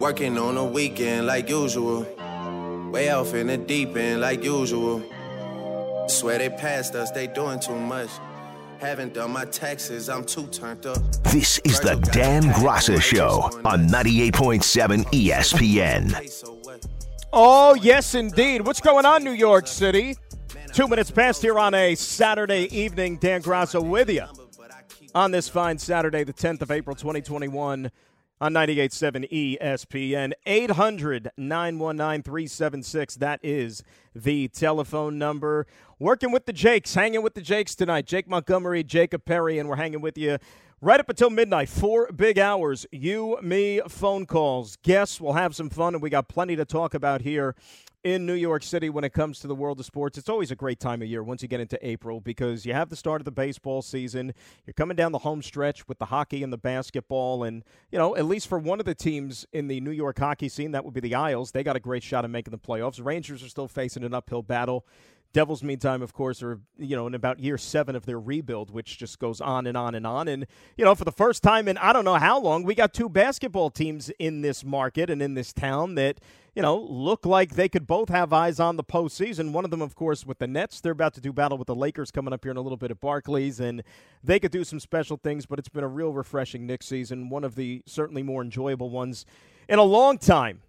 Working on a weekend like usual. Way off in the deep end like usual. Swear they passed us, they doing too much. Haven't done my taxes, I'm too turned up. This is the Dan Graca Show on 98.7 ESPN. Oh, yes, indeed. What's going on, New York City? Two minutes past here on a Saturday evening. Dan Graca with you on this fine Saturday, the 10th of April, 2021 on 98.7 ESPN. 800 919 376. That is the telephone number. Working with the Jakes, hanging with the Jakes tonight. Jake Montgomery, Jacob Perry, and we're hanging with you right up until midnight. Four big hours. You, me, phone calls. Guests, we'll have some fun, and we got plenty to talk about here in New York City when it comes to the world of sports. It's always a great time of year once you get into April because you have the start of the baseball season. You're coming down the home stretch with the hockey and the basketball. And, you know, at least for one of the teams in the New York hockey scene, that would be the Isles. They got a great shot at making the playoffs. Rangers are still facing an uphill battle. Devils, meantime, of course, are you know in about year seven of their rebuild, which just goes on and on and on. And you know, for the first time in I don't know how long, we got two basketball teams in this market and in this town that you know, look like they could both have eyes on the postseason. One of them, of course, with the Nets. They're about to do battle with the Lakers coming up here in a little bit at Barclays, and they could do some special things, but it's been a real refreshing Knicks season, one of the certainly more enjoyable ones in a long time.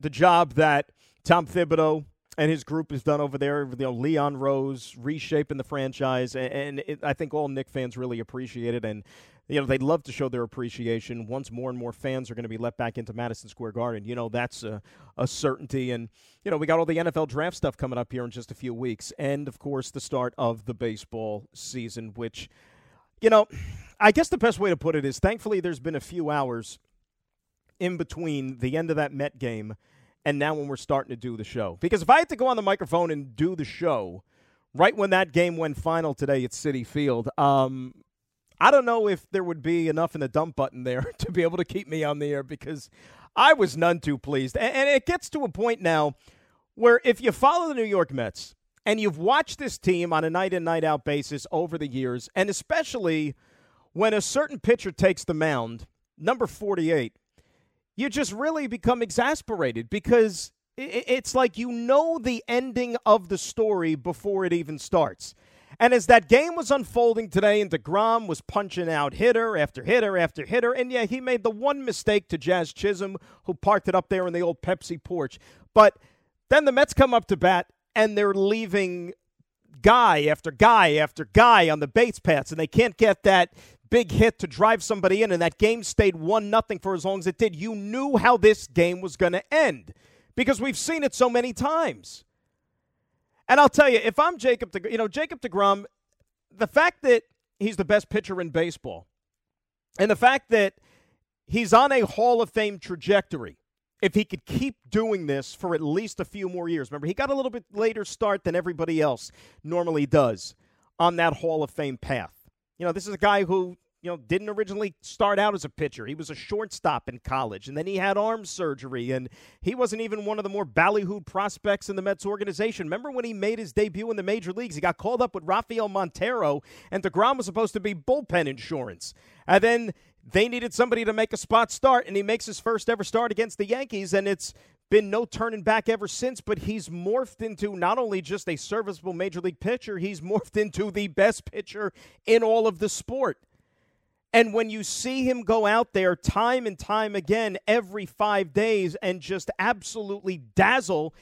The job that Tom Thibodeau and his group has done over there, you know, Leon Rose reshaping the franchise, and, it, I think all Knick fans really appreciate it. And you know, they'd love to show their appreciation once more and more fans are going to be let back into Madison Square Garden. You know, that's a, a, certainty. And, you know, we got all the NFL draft stuff coming up here in just a few weeks. And, of course, the start of the baseball season, which, you know, I guess the best way to put it is thankfully there's been a few hours in between the end of that Met game and now when we're starting to do the show. Because if I had to go on the microphone and do the show, right when that game went final today at Citi Field, um, I don't know if there would be enough in the dump button there to be able to keep me on the air because I was none too pleased. And, it gets to a point now where if you follow the New York Mets and you've watched this team on a night in, night out basis over the years, and especially when a certain pitcher takes the mound, number 48, you just really become exasperated because it's like you know the ending of the story before it even starts. And as that game was unfolding today, and DeGrom was punching out hitter after hitter after hitter, and yeah, he made the one mistake to Jazz Chisholm, who parked it up there in the old Pepsi porch. But then the Mets come up to bat, and they're leaving guy after guy after guy on the base paths, and they can't get that big hit to drive somebody in, and that game stayed one nothing for as long as it did. You knew how this game was going to end because we've seen it so many times. And I'll tell you, if I'm Jacob, De, you know, Jacob DeGrom, the fact that he's the best pitcher in baseball, and the fact that he's on a Hall of Fame trajectory, if he could keep doing this for at least a few more years. Remember, he got a little bit later start than everybody else normally does on that Hall of Fame path. You know, this is a guy who you know, didn't originally start out as a pitcher. He was a shortstop in college, and then he had arm surgery, and he wasn't even one of the more ballyhooed prospects in the Mets organization. Remember when he made his debut in the major leagues? He got called up with Rafael Montero, and DeGrom was supposed to be bullpen insurance. And then they needed somebody to make a spot start, and he makes his first ever start against the Yankees, and it's been no turning back ever since, but he's morphed into not only just a serviceable major league pitcher, he's morphed into the best pitcher in all of the sport. And when you see him go out there time and time again every five days and just absolutely dazzle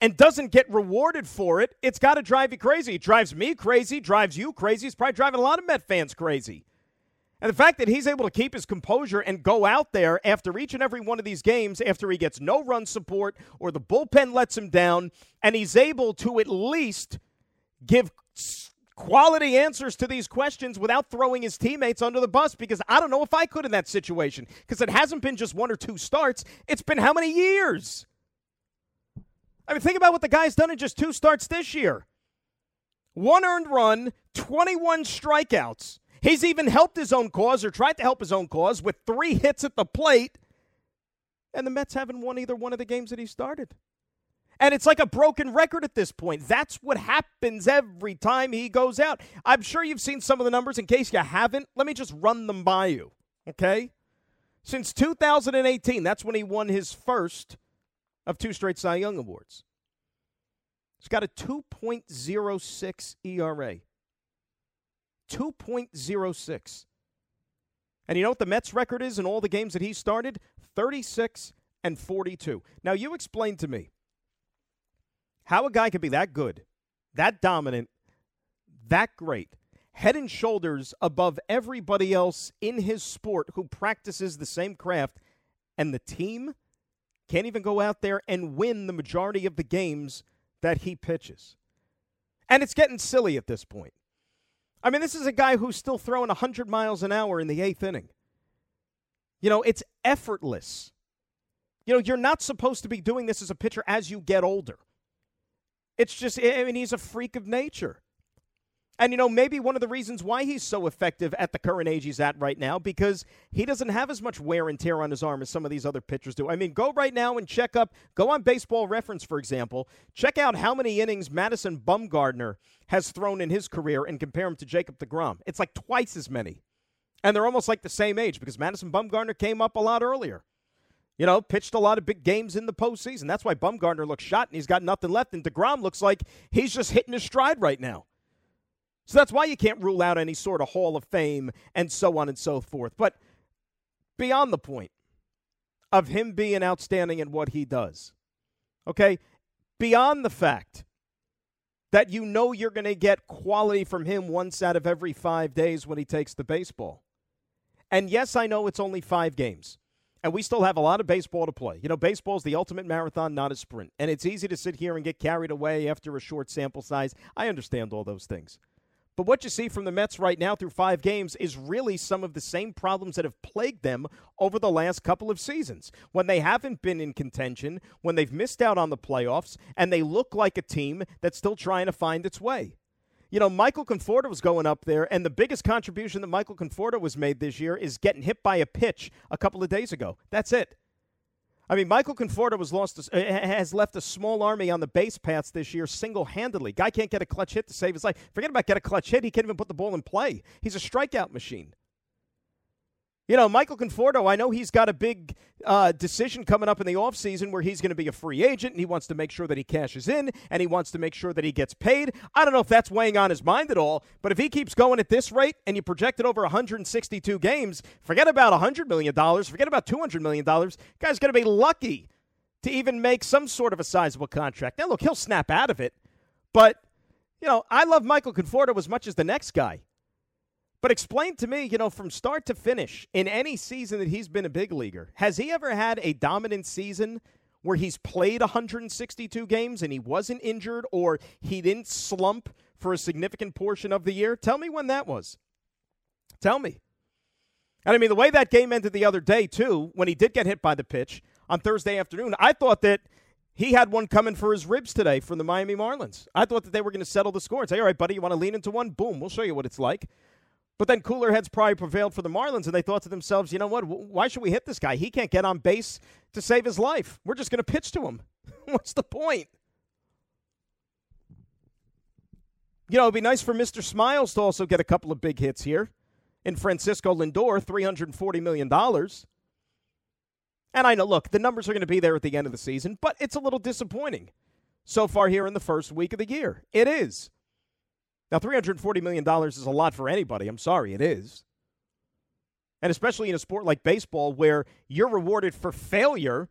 and doesn't get rewarded for it, it's got to drive you crazy. It drives me crazy, drives you crazy. It's probably driving a lot of Met fans crazy. And the fact that he's able to keep his composure and go out there after each and every one of these games, after he gets no run support or the bullpen lets him down, and he's able to at least give quality answers to these questions without throwing his teammates under the bus because I don't know if I could in that situation because it hasn't been just one or two starts. It's been how many years? I mean, think about what the guy's done in just two starts this year one earned run, 21 strikeouts. He's even helped his own cause or tried to help his own cause with three hits at the plate. And the Mets haven't won either one of the games that he started. And it's like a broken record at this point. That's what happens every time he goes out. I'm sure you've seen some of the numbers. In case you haven't, let me just run them by you. Okay? Since 2018, that's when he won his first of two straight Cy Young Awards. He's got a 2.06 ERA. 2.06. And you know what the Mets record is in all the games that he started? 36 and 42. Now, you explain to me how a guy could be that good, that dominant, that great, head and shoulders above everybody else in his sport who practices the same craft, and the team can't even go out there and win the majority of the games that he pitches. And it's getting silly at this point. I mean, this is a guy who's still throwing 100 miles an hour in the eighth inning. You know, it's effortless. You know, you're not supposed to be doing this as a pitcher as you get older. It's just, I mean, he's a freak of nature. And, you know, maybe one of the reasons why he's so effective at the current age he's at right now, because he doesn't have as much wear and tear on his arm as some of these other pitchers do. I mean, go right now and check up, go on baseball reference, for example, check out how many innings Madison Bumgarner has thrown in his career and compare him to Jacob DeGrom. It's like twice as many. And they're almost like the same age because Madison Bumgarner came up a lot earlier. You know, pitched a lot of big games in the postseason. That's why Bumgarner looks shot and he's got nothing left. And DeGrom looks like he's just hitting his stride right now. So that's why you can't rule out any sort of Hall of Fame and so on and so forth. But beyond the point of him being outstanding in what he does, okay, beyond the fact that you know you're going to get quality from him once out of every five days when he takes the baseball. And yes, I know it's only five games. And we still have a lot of baseball to play. You know, baseball is the ultimate marathon, not a sprint. And it's easy to sit here and get carried away after a short sample size. I understand all those things. But what you see from the Mets right now through five games is really some of the same problems that have plagued them over the last couple of seasons. When they haven't been in contention, when they've missed out on the playoffs, and they look like a team that's still trying to find its way. You know, Michael Conforto was going up there, and the biggest contribution that Michael Conforto was made this year is getting hit by a pitch a couple of days ago. That's it. I mean, Michael Conforto was lost, has left a small army on the base paths this year single handedly. Guy can't get a clutch hit to save his life. Forget about get a clutch hit. He can't even put the ball in play. He's a strikeout machine. You know, Michael Conforto, I know he's got a big uh, decision coming up in the offseason where he's going to be a free agent and he wants to make sure that he cashes in and he wants to make sure that he gets paid. I don't know if that's weighing on his mind at all, but if he keeps going at this rate and you project it over 162 games, forget about $100 million, forget about $200 million. Guy's going to be lucky to even make some sort of a sizable contract. Now, look, he'll snap out of it, but, you know, I love Michael Conforto as much as the next guy. But explain to me, you know, from start to finish, in any season that he's been a big leaguer, has he ever had a dominant season where he's played 162 games and he wasn't injured or he didn't slump for a significant portion of the year? Tell me when that was. Tell me. And I mean, the way that game ended the other day, too, when he did get hit by the pitch on Thursday afternoon, I thought that he had one coming for his ribs today from the Miami Marlins. I thought that they were going to settle the score and say, all right, buddy, you want to lean into one? Boom, we'll show you what it's like. But then cooler heads probably prevailed for the Marlins, and they thought to themselves, you know what? Why should we hit this guy? He can't get on base to save his life. We're just going to pitch to him. What's the point? You know, it'd be nice for Mr. Smiles to also get a couple of big hits here in Francisco Lindor, $340 million. And I know, look, the numbers are going to be there at the end of the season, but it's a little disappointing so far here in the first week of the year. It is. Now, $340 million is a lot for anybody. I'm sorry, it is. And especially in a sport like baseball where you're rewarded for failure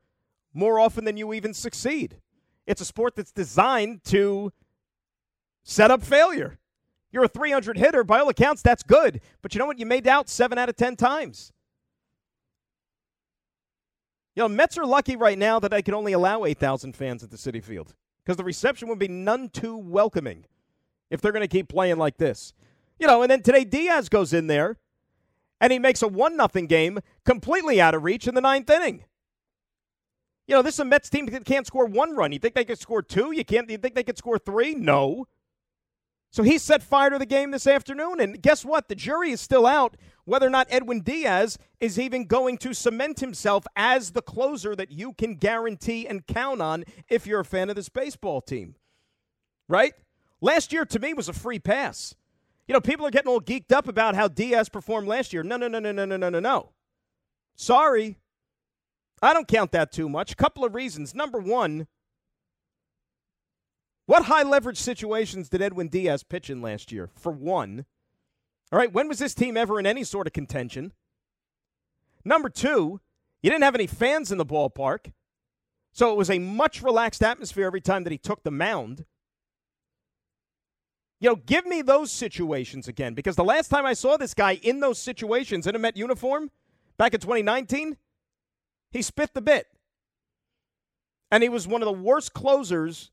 more often than you even succeed. It's a sport that's designed to set up failure. You're a 300 hitter. By all accounts, that's good. But you know what? You made out seven out of 10 times. You know, Mets are lucky right now that I can only allow 8,000 fans at the Citi Field because the reception would be none too welcoming if they're going to keep playing like this. You know, and then today Diaz goes in there and he makes a 1 nothing game completely out of reach in the ninth inning. You know, this is a Mets team that can't score one run. You think they could score two? You can't. You think they could score three? No. So he set fire to the game this afternoon, and guess what? The jury is still out whether or not Edwin Diaz is even going to cement himself as the closer that you can guarantee and count on if you're a fan of this baseball team. Right? Last year, to me, was a free pass. You know, people are getting all geeked up about how Diaz performed last year. No, no, no, no, no, no, no, no, no. Sorry. I don't count that too much. A couple of reasons. Number one, what high leverage situations did Edwin Diaz pitch in last year? For one. All right, when was this team ever in any sort of contention? Number two, you didn't have any fans in the ballpark. So it was a much relaxed atmosphere every time that he took the mound. You know, give me those situations again because the last time I saw this guy in those situations in a Met uniform back in 2019, he spit the bit. And he was one of the worst closers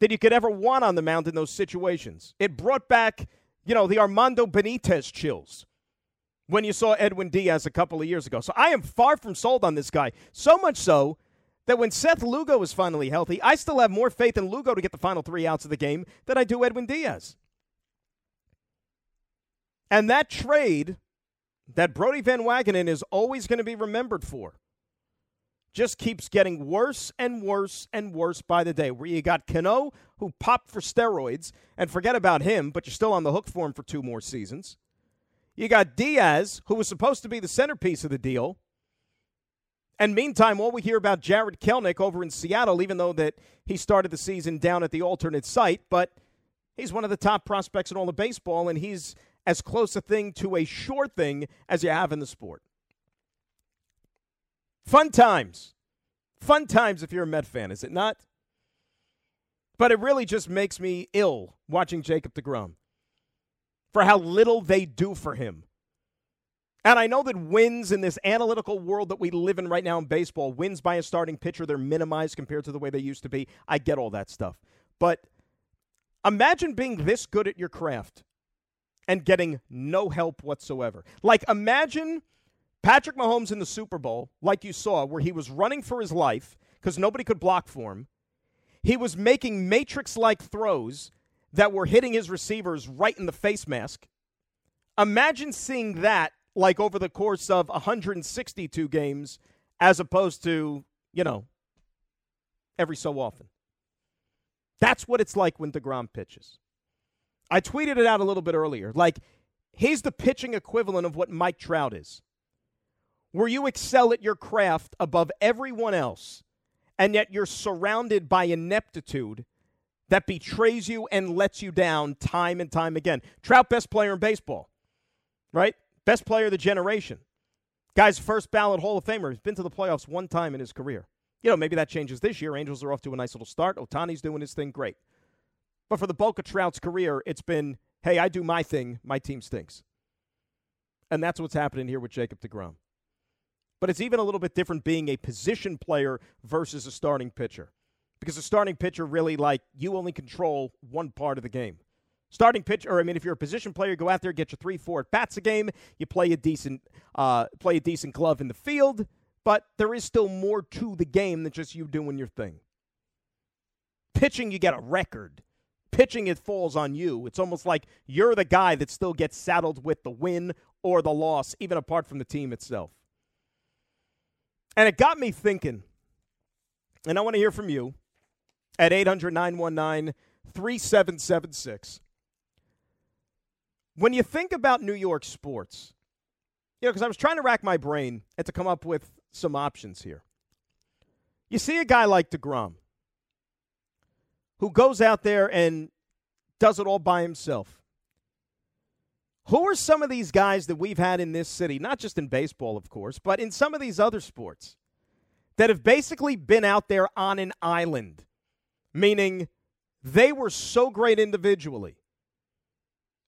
that you could ever want on the mound in those situations. It brought back, you know, the Armando Benitez chills when you saw Edwin Diaz a couple of years ago. So I am far from sold on this guy. So much so that when Seth Lugo is finally healthy, I still have more faith in Lugo to get the final three outs of the game than I do Edwin Diaz. And that trade that Brodie Van Wagenen is always going to be remembered for just keeps getting worse and worse and worse by the day. Where you got Cano, who popped for steroids, and forget about him, but you're still on the hook for him for two more seasons. You got Diaz, who was supposed to be the centerpiece of the deal, and meantime, all we hear about Jarred Kelenic over in Seattle, even though that he started the season down at the alternate site, but he's one of the top prospects in all of baseball, and he's as close a thing to a sure thing as you have in the sport. Fun times. Fun times if you're a Met fan, is it not? But it really just makes me ill watching Jacob DeGrom for how little they do for him. And I know that wins in this analytical world that we live in right now in baseball, wins by a starting pitcher, they're minimized compared to the way they used to be. I get all that stuff. But imagine being this good at your craft and getting no help whatsoever. Like, imagine Patrick Mahomes in the Super Bowl, like you saw, where he was running for his life because nobody could block for him. He was making matrix like throws that were hitting his receivers right in the face mask. Imagine seeing that like over the course of 162 games as opposed to, you know, every so often. That's what it's like when DeGrom pitches. I tweeted it out a little bit earlier. Like, he's the pitching equivalent of what Mike Trout is, where you excel at your craft above everyone else, and yet you're surrounded by ineptitude that betrays you and lets you down time and time again. Trout, best player in baseball, right? Best player of the generation. Guy's first ballot Hall of Famer. He's been to the playoffs one time in his career. You know, maybe that changes this year. Angels are off to a nice little start. Ohtani's doing his thing great. But for the bulk of Trout's career, it's been, hey, I do my thing, my team stinks. And that's what's happening here with Jacob DeGrom. But it's even a little bit different being a position player versus a starting pitcher. Because a starting pitcher really, like, you only control one part of the game. Starting pitcher, or I mean, if you're a position player, go out there, get your three, four at bats a game. You play a decent, uh, play a decent glove in the field, but there is still more to the game than just you doing your thing. Pitching, you get a record. Pitching, it falls on you. It's almost like you're the guy that still gets saddled with the win or the loss, even apart from the team itself. And it got me thinking, and I want to hear from you at 800 919 3776 when you think about New York sports, you know, because I was trying to rack my brain and to come up with some options here. You see a guy like DeGrom who goes out there and does it all by himself. Who are some of these guys that we've had in this city, not just in baseball, of course, but in some of these other sports, that have basically been out there on an island, meaning they were so great individually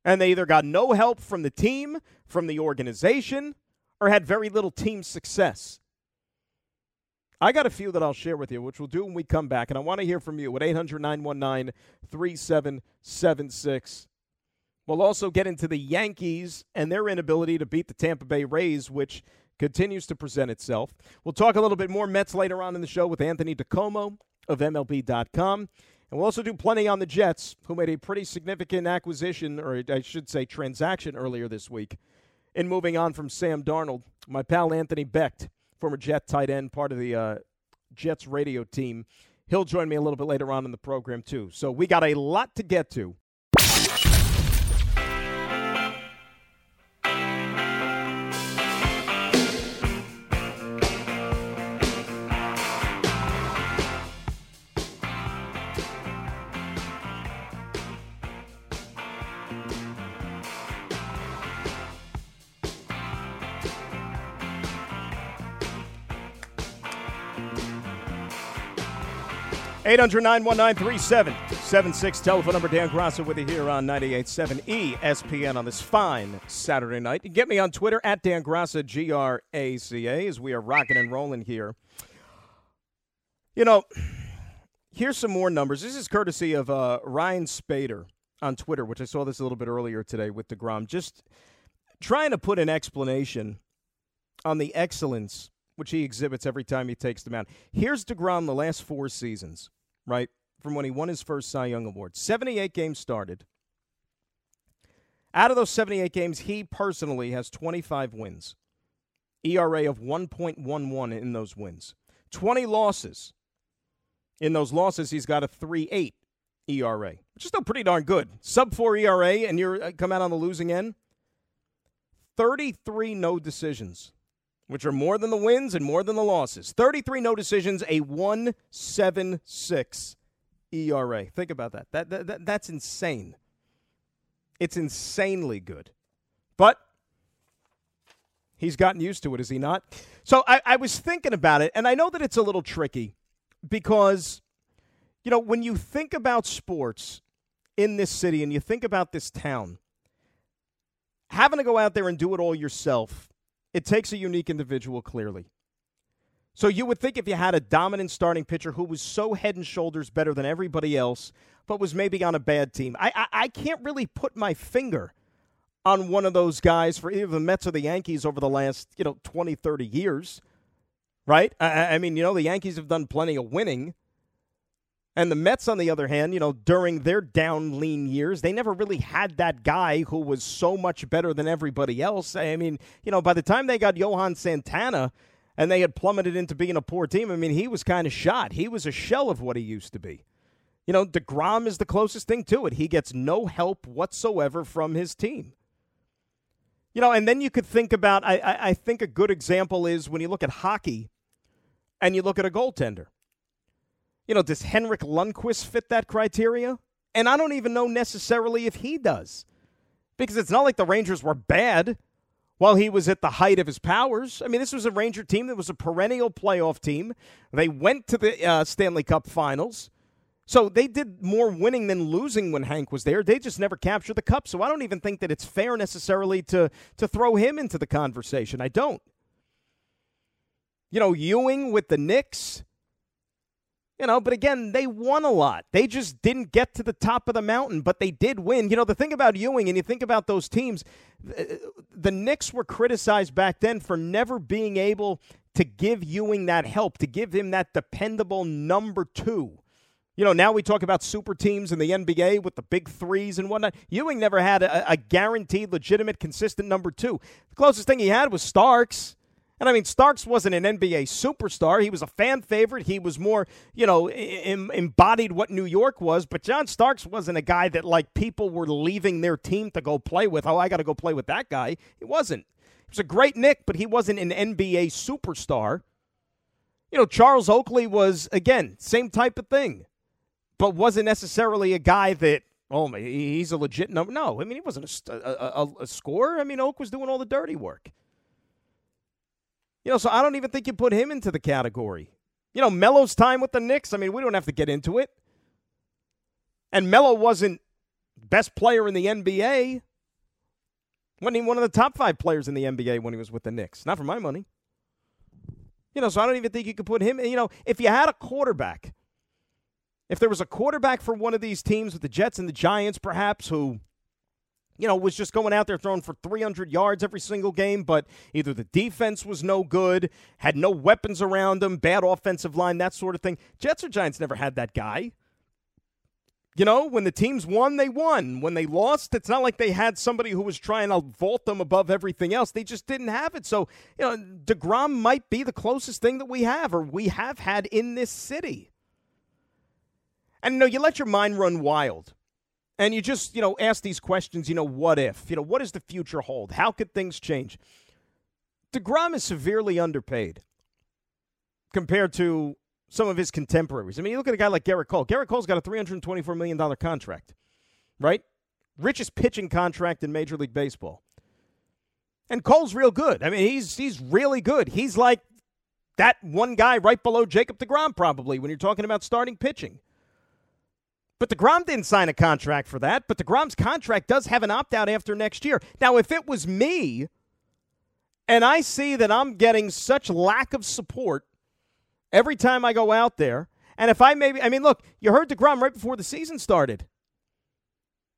and they either got no help from the team, from the organization, or had very little team success. I got a few that I'll share with you, which we'll do when we come back. And I want to hear from you at 800 919 3776. We'll also get into the Yankees and their inability to beat the Tampa Bay Rays, which continues to present itself. We'll talk a little bit more Mets later on in the show with Anthony DiComo of MLB.com. And we'll also do plenty on the Jets, who made a pretty significant acquisition, or I should say transaction earlier this week, in moving on from Sam Darnold. My pal Anthony Becht, former Jet tight end, part of the uh, Jets radio team, he'll join me a little bit later on in the program, too. So we got a lot to get to. 800 3776 telephone number Dan Graca with you here on 98.7 ESPN on this fine Saturday night. Get me on Twitter at Dan Graca, G R A C A, as we are rocking and rolling here. You know, here's some more numbers. This is courtesy of uh, Ryan Spaeder on Twitter, which I saw this a little bit earlier today with DeGrom. Just trying to put an explanation on the excellence which he exhibits every time he takes the out. Here's DeGrom the last four seasons, right? From when he won his first Cy Young Award. 78 games started. Out of those 78 games, he personally has 25 wins. ERA of 1.11 in those wins. 20 losses. In those losses, he's got a 3.8 ERA, which is still pretty darn good. Sub 4 ERA, and you're uh, come out on the losing end. 33 no decisions which are more than the wins and more than the losses. 33 no decisions, a 176 ERA. Think about that. That, that, that. That's insane. It's insanely good. But he's gotten used to it, is he not? So I, I was thinking about it, and I know that it's a little tricky because, you know, when you think about sports in this city and you think about this town, having to go out there and do it all yourself it takes a unique individual, clearly. So you would think if you had a dominant starting pitcher who was so head and shoulders better than everybody else, but was maybe on a bad team. I, I, I can't really put my finger on one of those guys for either the Mets or the Yankees over the last, you know, 20, 30 years, right? I, I mean, you know, the Yankees have done plenty of winning. And the Mets, on the other hand, you know, during their down lean years, they never really had that guy who was so much better than everybody else. I mean, you know, by the time they got Johan Santana and they had plummeted into being a poor team, I mean, he was kind of shot. He was a shell of what he used to be. You know, DeGrom is the closest thing to it. He gets no help whatsoever from his team. You know, and then you could think about, I, I, I think a good example is when you look at hockey and you look at a goaltender you know, does Henrik Lundqvist fit that criteria? And I don't even know necessarily if he does. Because it's not like the Rangers were bad while he was at the height of his powers. I mean, this was a Ranger team that was a perennial playoff team. They went to the uh, Stanley Cup finals. So they did more winning than losing when Hank was there. They just never captured the cup. So I don't even think that it's fair necessarily to to throw him into the conversation. I don't. You know, Ewing with the Knicks, you know, but again, they won a lot. They just didn't get to the top of the mountain, but they did win. You know, the thing about Ewing, and you think about those teams, uh, the Knicks were criticized back then for never being able to give Ewing that help, to give him that dependable number two. You know, now we talk about super teams in the NBA with the big threes and whatnot. Ewing never had a, a guaranteed, legitimate, consistent number two. The closest thing he had was Starks. And I mean, Starks wasn't an NBA superstar. He was a fan favorite. He was more, you know, em- embodied what New York was. But John Starks wasn't a guy that, like, people were leaving their team to go play with. Oh, I got to go play with that guy. He wasn't. He was a great Knick, but he wasn't an NBA superstar. You know, Charles Oakley was, again, same type of thing, but wasn't necessarily a guy that, oh, he's a legit number. No, I mean, he wasn't a, a, a, a scorer. I mean, Oak was doing all the dirty work. You know, so I don't even think you put him into the category. You know, Melo's time with the Knicks, I mean, we don't have to get into it. And Melo wasn't best player in the NBA. Wasn't even one of the top five players in the NBA when he was with the Knicks. Not for my money. You know, so I don't even think you could put him. You know, if you had a quarterback, if there was a quarterback for one of these teams with the Jets and the Giants, perhaps, who you know, was just going out there throwing for 300 yards every single game, but either the defense was no good, had no weapons around them, bad offensive line, that sort of thing. Jets or Giants never had that guy. You know, when the teams won, they won. When they lost, it's not like they had somebody who was trying to vault them above everything else. They just didn't have it. So, you know, DeGrom might be the closest thing that we have or we have had in this city. And, you know, you let your mind run wild and you just, you know, ask these questions, you know, what if? You know, what does the future hold? How could things change? DeGrom is severely underpaid compared to some of his contemporaries. I mean, you look at a guy like Gerrit Cole. Gerrit Cole's got a $324 million contract, right? Richest pitching contract in Major League Baseball. And Cole's real good. I mean, he's he's really good. He's like That one guy right below Jacob DeGrom, probably, when you're talking about starting pitching. But DeGrom didn't sign a contract for that. But DeGrom's contract does have an opt out after next year. Now, if it was me and I see that I'm getting such lack of support every time I go out there, and if I maybe, I mean, look, you heard DeGrom right before the season started.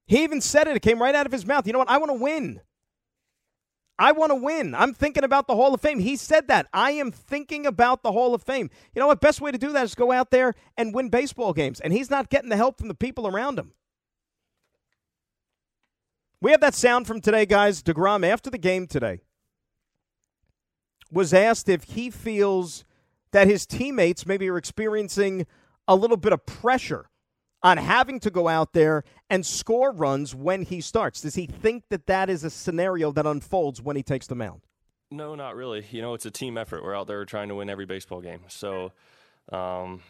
He even said it, it came right out of his mouth. You know what? I want to win. I want to win. I'm thinking about the Hall of Fame. He said that. I am thinking about the Hall of Fame. You know what? Best way to do that is go out there and win baseball games. And he's not getting the help from the people around him. We have that sound from today, guys. DeGrom, after the game today, was asked if he feels that his teammates maybe are experiencing a little bit of pressure on having to go out there and score runs when he starts? Does he think that that is a scenario that unfolds when he takes the mound? No, not really. You know, it's a team effort. We're out there trying to win every baseball game. So, um,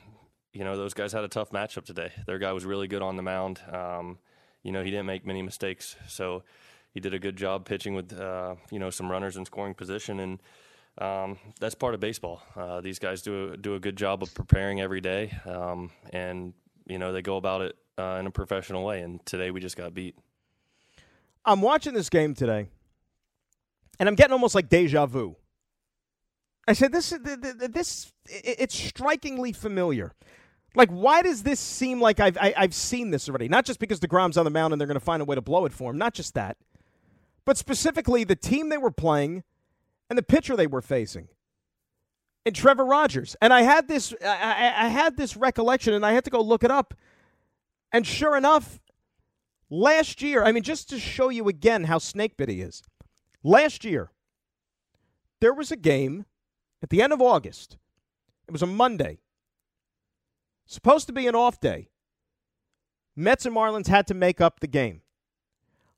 you know, those guys had a tough matchup today. Their guy was really good on the mound. Um, you know, he didn't make many mistakes. So he did a good job pitching with, uh, you know, some runners in scoring position. And um, that's part of baseball. Uh, these guys do a, do a good job of preparing every day. Um, and you know they go about it uh, in a professional way. And today we just got beat. I'm watching this game today, and I'm getting almost like deja vu. I said this is this it's strikingly familiar. Like, why does this seem like I've I, have i have seen this already? Not just because Degrom's on the mound and they're going to find a way to blow it for him. Not just that, but specifically the team they were playing and the pitcher they were facing and Trevor Rogers. And I had this I, I, had this recollection and I had to go look it up. And sure enough, last year, I mean, just to show you again how snakebit he is, last year, there was a game at the end of August. It was a Monday. Supposed to be an off day. Mets and Marlins had to make up the game.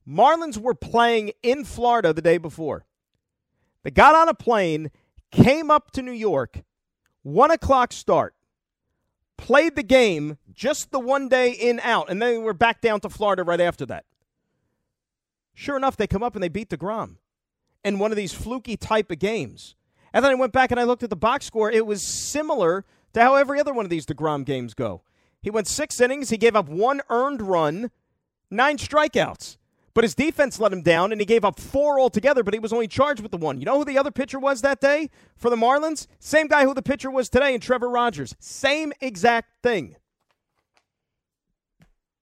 Marlins were playing in Florida the day before. They got on a plane came up to New York, one o'clock start, played the game just the one day in out, and then we're back down to Florida right after that. Sure enough, they come up and they beat the DeGrom in one of these fluky type of games. And then I went back and I looked at the box score. It was similar to how every other one of these DeGrom games go. He went six innings, he gave up one earned run, nine strikeouts. But his defense let him down, and he gave up four altogether, but he was only charged with the one. You know who the other pitcher was that day for the Marlins? Same guy who the pitcher was today in Trevor Rogers. Same exact thing.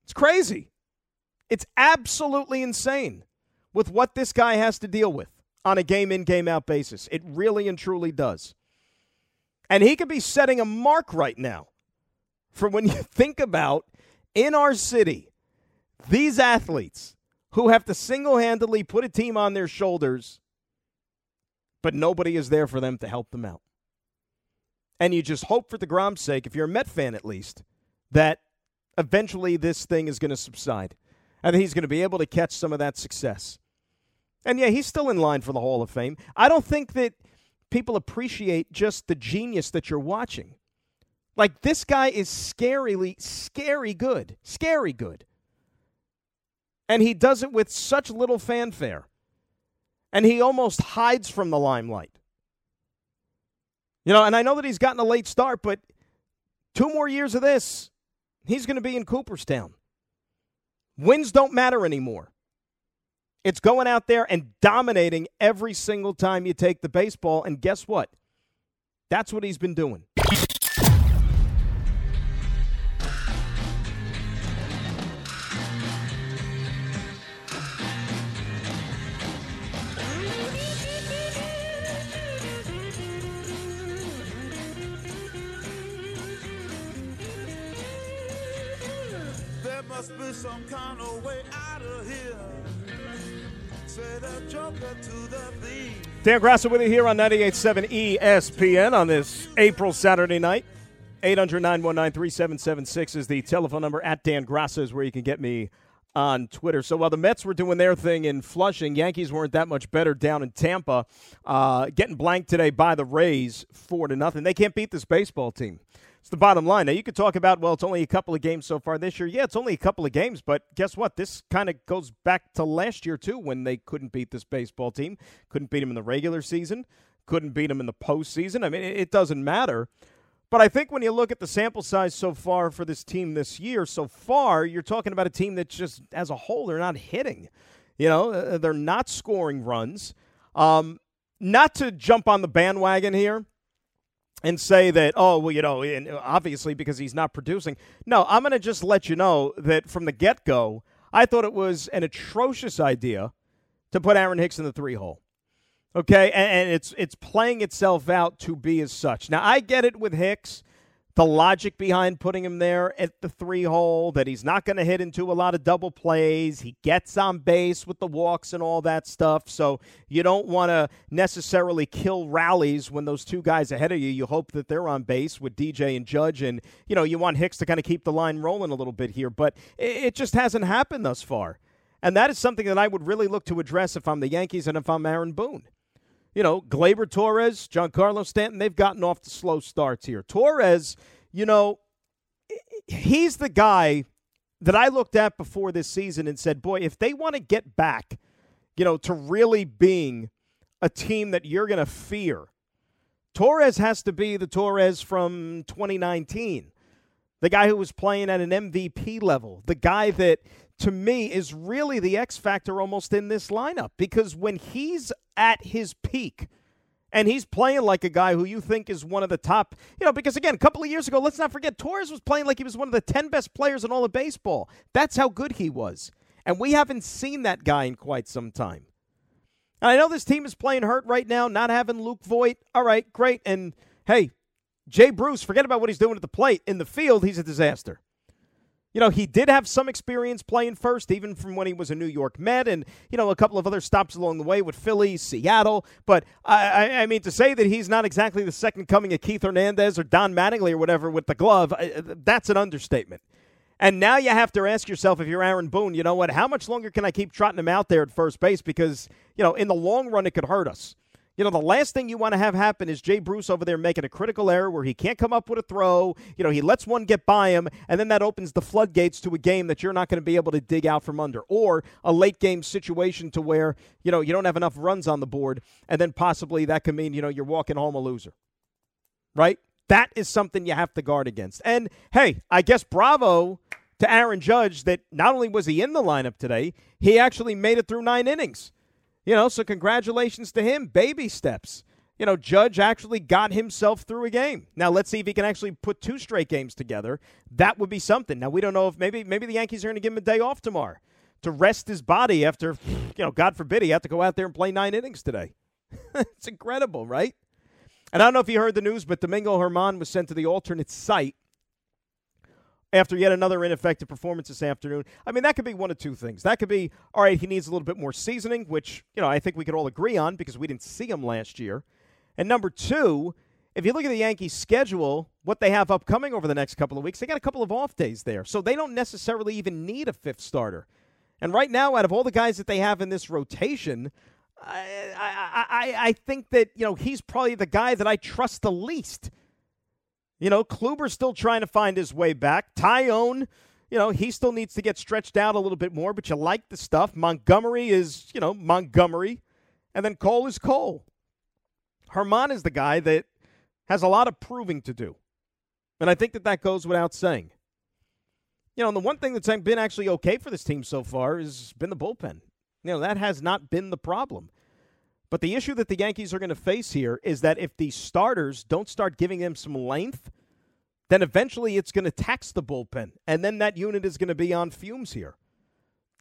It's crazy. It's absolutely insane with what this guy has to deal with on a game in, game out basis. It really and truly does. And he could be setting a mark right now for when you think about in our city, these athletes who have to single handedly put a team on their shoulders, but nobody is there for them to help them out. And you just hope for the DeGrom's sake, if you're a Met fan at least, that eventually this thing is going to subside and he's going to be able to catch some of that success. And yeah, he's still in line for the Hall of Fame. I don't think that people appreciate just the genius that you're watching. Like, this guy is scarily, scary good. Scary good. And he does it with such little fanfare. And he almost hides from the limelight. You know, and I know that he's gotten a late start, but two more years of this, he's going to be in Cooperstown. Wins don't matter anymore. It's going out there and dominating every single time you take the baseball. And guess what? That's what he's been doing. Dan Graca with you here on 98.7 ESPN on this April Saturday night. 800 919 3776 is the telephone number. At Dan Graca is where you can get me on Twitter. So while the Mets were doing their thing in Flushing, Yankees weren't that much better down in Tampa, uh, getting blanked today by the Rays, four to nothing. They can't beat this baseball team. It's the bottom line. Now, you could talk about, well, it's only a couple of games so far this year. Yeah, it's only a couple of games, but guess what? This kind of goes back to last year, too, when they couldn't beat this baseball team. Couldn't beat them in the regular season. couldn't beat them in the postseason. I mean, it doesn't matter. But I think when you look at the sample size so far for this team this year, so far, you're talking about a team that just, as a whole, they're not hitting. You know, uh, they're not scoring runs. Um, not to jump on the bandwagon here and say that, oh, well, you know, and uh, obviously because he's not producing. No, I'm going to just let you know that from the get go, I thought it was an atrocious idea to put Aaron Hicks in the three hole. Okay, and, and, it's it's playing itself out to be as such. Now I get it with Hicks, the logic behind putting him there at the three hole that he's not going to hit into a lot of double plays. He gets on base with the walks and all that stuff. So you don't want to necessarily kill rallies when those two guys ahead of you. You hope that they're on base with DJ and Judge, and you know you want Hicks to kind of keep the line rolling a little bit here. But it, just hasn't happened thus far. And that is something that I would really look to address if I'm the Yankees and if I'm Aaron Boone you know, Gleyber Torres, Giancarlo Stanton, they've gotten off the slow starts here. Torres, you know, he's the guy that I looked at before this season and said, boy, if they want to get back, you know, to really being a team that you're going to fear, Torres has to be the Torres from 2019. The guy who was playing at an MVP level, the guy that to me is really the X factor almost in this lineup because when he's at his peak and he's playing like a guy who you think is one of the top, you know, because again, a couple of years ago, let's not forget Torres was playing like he was one of the 10 best players in all of baseball. That's how good he was. And we haven't seen that guy in quite some time. And I know this team is playing hurt right now, not having Luke Voit. All right, great. And hey, Jay Bruce, forget about what he's doing at the plate. In the field, he's a disaster you know, he did have some experience playing first, even from when he was a New York Met, and you know, a couple of other stops along the way with Philly, Seattle. But I, I mean, to say that he's not exactly the second coming of Keith Hernandez or Don Mattingly or whatever with the glove, that's an understatement. And now you have to ask yourself, if you're Aaron Boone, you know what? How much longer can I keep trotting him out there at first base? Because you know, in the long run, it could hurt us. You know, the last thing you want to have happen is Jay Bruce over there making a critical error where he can't come up with a throw. You know, he lets one get by him, and then that opens the floodgates to a game that you're not going to be able to dig out from under, or a late game situation to where, you know, you don't have enough runs on the board, and then possibly that could mean, you know, you're walking home a loser. Right? That is something you have to guard against. And hey, I guess bravo to Aaron Judge that not only was he in the lineup today, he actually made it through nine innings. You know, so congratulations to him. Baby steps. You know, Judge actually got himself through a game. Now let's see if he can actually put two straight games together. That would be something. Now we don't know if maybe maybe the Yankees are going to give him a day off tomorrow to rest his body after, you know, God forbid he had to go out there and play nine innings today. it's incredible, right? And I don't know if you heard the news, but Domingo Germán was sent to the alternate site after yet another ineffective performance this afternoon. I mean, that could be one of two things. That could be, all right, he needs a little bit more seasoning, which, you know, I think we could all agree on because we didn't see him last year. And number two, if you look at the Yankees' schedule, what they have upcoming over the next couple of weeks, they got a couple of off days there. So they don't necessarily even need a fifth starter. And right now, out of all the guys that they have in this rotation, I, I, I, I think that, you know, he's probably the guy that I trust the least – you know, Kluber's still trying to find his way back. Taillon, you know, he still needs to get stretched out a little bit more, but you like the stuff. Montgomery is, you know, Montgomery. And then Cole is Cole. Germán is the guy that has a lot of proving to do. And I think that that goes without saying. You know, the one thing that's been actually okay for this team so far has been the bullpen. You know, that has not been the problem. But the issue that the Yankees are going to face here is that if the starters don't start giving them some length, then eventually it's going to tax the bullpen. And then that unit is going to be on fumes here.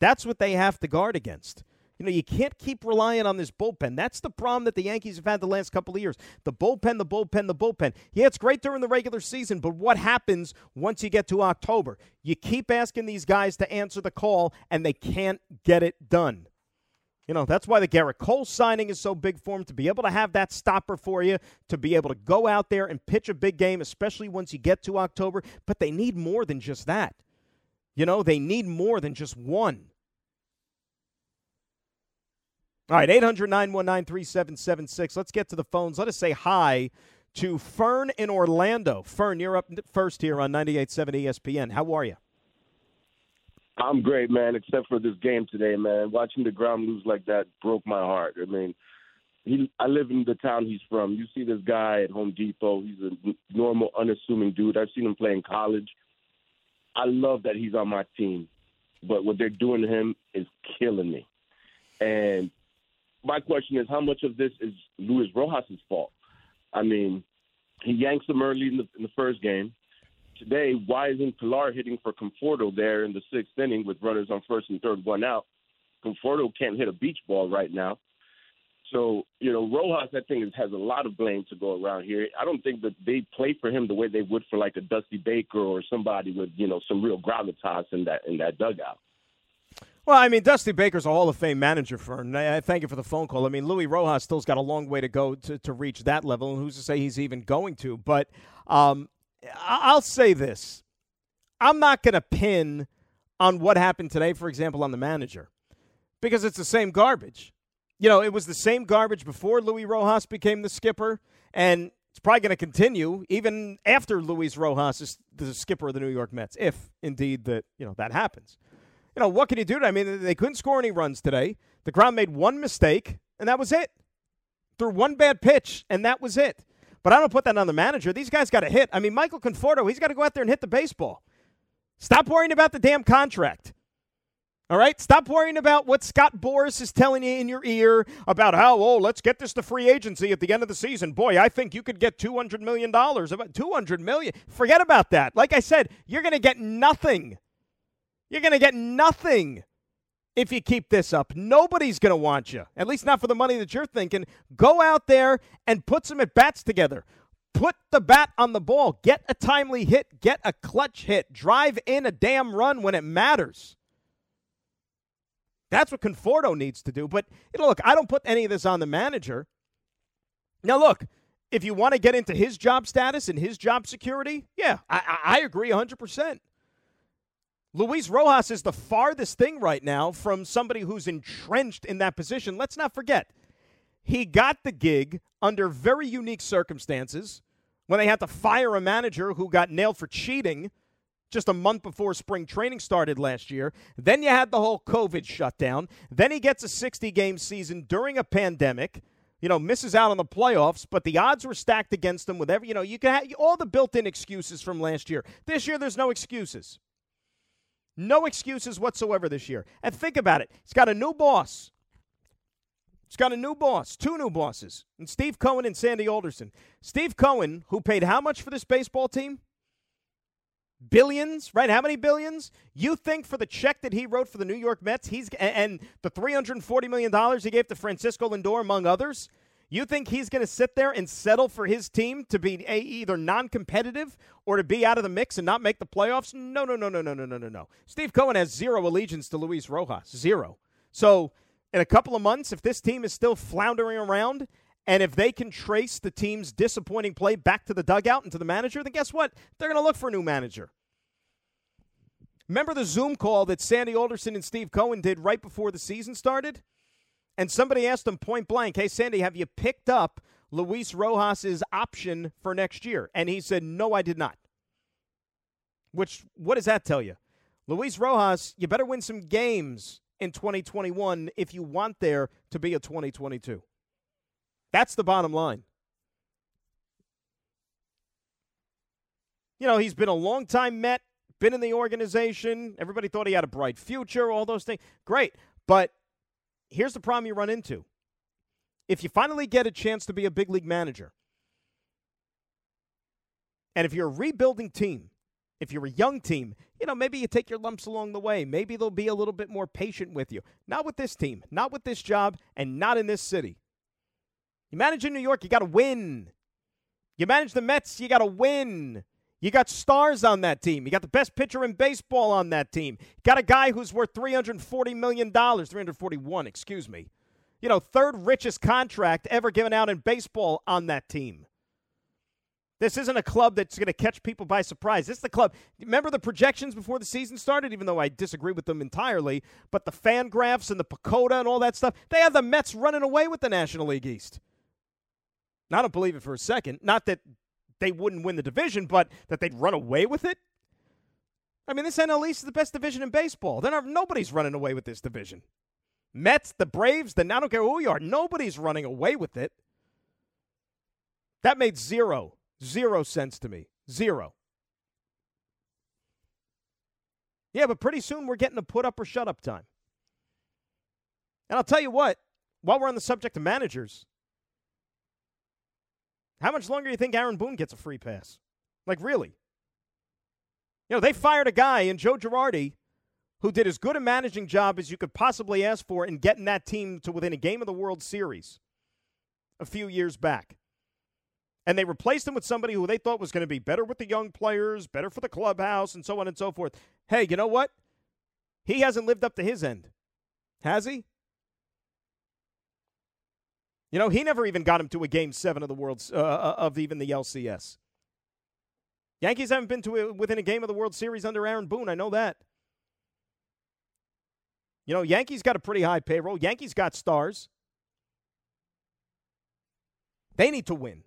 That's what they have to guard against. You know, you can't keep relying on this bullpen. That's the problem that the Yankees have had the last couple of years. The bullpen, the bullpen, the bullpen. Yeah, it's great during the regular season, but what happens once you get to October? You keep asking these guys to answer the call, and they can't get it done. You know, that's why the Gerrit Cole signing is so big for him to be able to have that stopper for you, to be able to go out there and pitch a big game, especially once you get to October. But they need more than just that. You know, they need more than just one. All right, 800 919 3776. Let's get to the phones. Let us say hi to Fern in Orlando. Fern, you're up first here on 98.7 ESPN. How are you? I'm great, man, except for this game today, man. Watching deGrom lose like that broke my heart. I mean, he I live in the town he's from. You see this guy at Home Depot. He's a normal, unassuming dude. I've seen him play in college. I love that he's on my team, but what they're doing to him is killing me. And my question is, how much of this is Luis Rojas' fault? I mean, he yanks him early in the, in the first game. Today, why isn't Pilar hitting for Conforto there in the sixth inning with runners on first and third, one out? Conforto can't hit a beach ball right now. So, you know, Rojas, I think, has a lot of blame to go around here. I don't think that they play for him the way they would for like a Dusty Baker or somebody with, you know, some real gravitas in that in that dugout. Well, I mean, Dusty Baker's a Hall of Fame manager for him. I thank you for the phone call. I mean, Luis Rojas still's got a long way to go to, to reach that level, and who's to say he's even going to? But um, I'll say this I'm not going to pin on what happened today, for example, on the manager, because it's the same garbage you know, it was the same garbage before Luis Rojas became the skipper, and it's probably going to continue even after Luis Rojas is the skipper of the New York Mets, if indeed that you know that happens. You know, what can you do? I mean, they couldn't score any runs today. deGrom made one mistake, and that was it. Threw one bad pitch, and that was it. But I don't put that on the manager. These guys got to hit. I mean, Michael Conforto, he's got to go out there and hit the baseball. Stop worrying about the damn contract. All right? Stop worrying about what Scott Boras is telling you in your ear about how, oh, let's get this to free agency at the end of the season. Boy, I think you could get $200 million. About 200 million. Forget about that. Like I said, you're going to get nothing. You're going to get nothing if you keep this up. Nobody's going to want you, at least not for the money that you're thinking. Go out there and put some at bats together. Put the bat on the ball. Get a timely hit. Get a clutch hit. Drive in a damn run when it matters. That's what Conforto needs to do. But you know, look, I don't put any of this on the manager. Now, look, if you want to get into his job status and his job security, yeah, I, I agree 100%. Luis Rojas is the farthest thing right now from somebody who's entrenched in that position. Let's not forget, he got the gig under very unique circumstances when they had to fire a manager who got nailed for cheating just a month before spring training started last year. Then you had the whole COVID shutdown. Then he gets a 60 game season during a pandemic. You know, misses out on the playoffs, but the odds were stacked against him with every, you know, you can have all the built in excuses from last year. This year, there's no excuses. No excuses whatsoever this year. And think about it. He's got a new boss. He's got a new boss, two new bosses, and Steve Cohen and Sandy Alderson. Steve Cohen, who paid how much for this baseball team? billions, right? How many billions? You think for the check that he wrote for the New York Mets, he's and the 340 million dollars he gave to Francisco Lindor among others, you think he's going to sit there and settle for his team to be a, either non-competitive or to be out of the mix and not make the playoffs? No, no, no, no, no, no, no, no, no. Steve Cohen has zero allegiance to Luis Rojas, zero. So, in a couple of months, if this team is still floundering around and if they can trace the team's disappointing play back to the dugout and to the manager, then guess what? They're going to look for a new manager. Remember the Zoom call that Sandy Alderson and Steve Cohen did right before the season started? And somebody asked him point blank, Hey, Sandy, have you picked up Luis Rojas's option for next year? And he said, No, I did not. Which, what does that tell you? Luis Rojas, you better win some games in 2021 if you want there to be a 2022. That's the bottom line. You know, he's been a long time Met, been in the organization. Everybody thought he had a bright future, all those things. Great. But here's the problem you run into. If you finally get a chance to be a big league manager, and if you're a rebuilding team, if you're a young team, you know, maybe you take your lumps along the way. Maybe they'll be a little bit more patient with you. Not with this team, not with this job, and not in this city. You manage in New York, you got to win. You manage the Mets, you got to win. You got stars on that team. You got the best pitcher in baseball on that team. You got a guy who's worth $340 million, 341, excuse me. You know, third richest contract ever given out in baseball on that team. This isn't a club that's going to catch people by surprise. This is the club. Remember the projections before the season started, even though I disagree with them entirely, but the FanGraphs and the PECOTA and all that stuff, they have the Mets running away with the National League East. I don't believe it for a second. Not that they wouldn't win the division, but that they'd run away with it. I mean, this NL East is the best division in baseball. Then nobody's running away with this division. Mets, the Braves, the I don't care who you are. Nobody's running away with it. That made zero, zero sense to me. Zero. Yeah, but pretty soon we're getting to put up or shut up time. And I'll tell you what, while we're on the subject of managers, how much longer do you think Aaron Boone gets a free pass? Like, really? You know, they fired a guy in Joe Girardi who did as good a managing job as you could possibly ask for in getting that team to within a game of the World Series a few years back. And they replaced him with somebody who they thought was going to be better with the young players, better for the clubhouse, and so on and so forth. Hey, you know what? He hasn't lived up to his end. Has he? You know, he never even got him to a game seven of the world's uh, uh of even the LCS. Yankees haven't been to a, within a game of the World Series under Aaron Boone. I know that. You know, Yankees got a pretty high payroll. Yankees got stars. They need to win.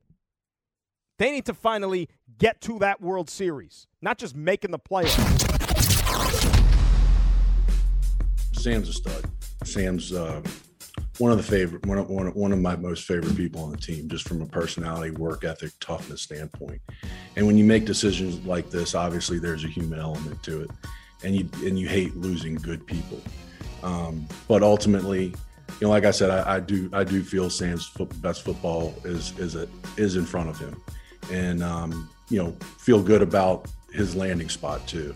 They need to finally get to that World Series, not just making the playoffs. Sam's a stud. Sam's uh, one of the favorite, one of, one of, one of my most favorite people on the team, just from a personality, work ethic, toughness standpoint. And when you make decisions like this, obviously there's a human element to it, and you and you hate losing good people. Um, but ultimately, you know, like I said, I, I do I do feel Sam's best football is is a, is in front of him, and um, you know, feel good about his landing spot too.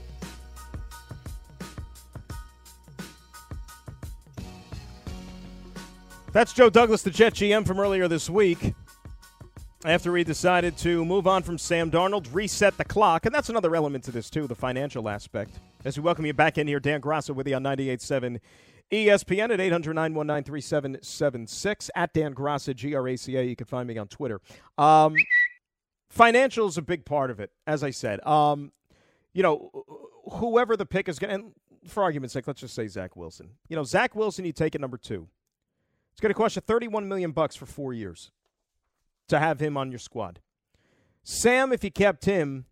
That's Joe Douglas, the Jet GM from earlier this week. After he decided to move on from Sam Darnold, reset the clock, and that's another element to this too, the financial aspect. As we welcome you back in here, Dan Graca with you on 98.7 ESPN at 800 919 3776. At Dan Graca, G R A C A. You can find me on Twitter. Um, financial is a big part of it, as I said. Um, you know, whoever the pick is going to, for argument's sake, let's just say Zach Wilson. You know, Zach Wilson, you take at number two. It's going to cost you 31 million bucks for 4 years to have him on your squad. Sam, if you kept him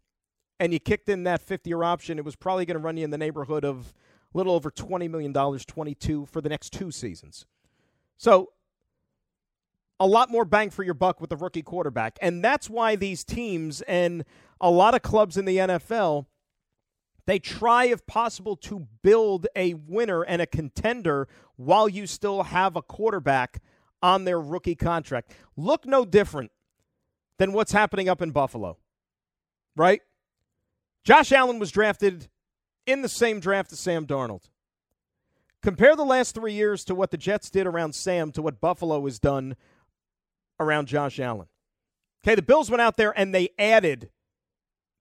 and you kicked in that 50-year option, it was probably going to run you in the neighborhood of a little over $20 million, 22 for the next two seasons. So, a lot more bang for your buck with the rookie quarterback. And that's why these teams and a lot of clubs in the NFL they try, if possible, to build a winner and a contender while you still have a quarterback on their rookie contract. Look no different than what's happening up in Buffalo, right? Josh Allen was drafted in the same draft as Sam Darnold. Compare the last three years to what the Jets did around Sam to what Buffalo has done around Josh Allen. Okay, the Bills went out there and they added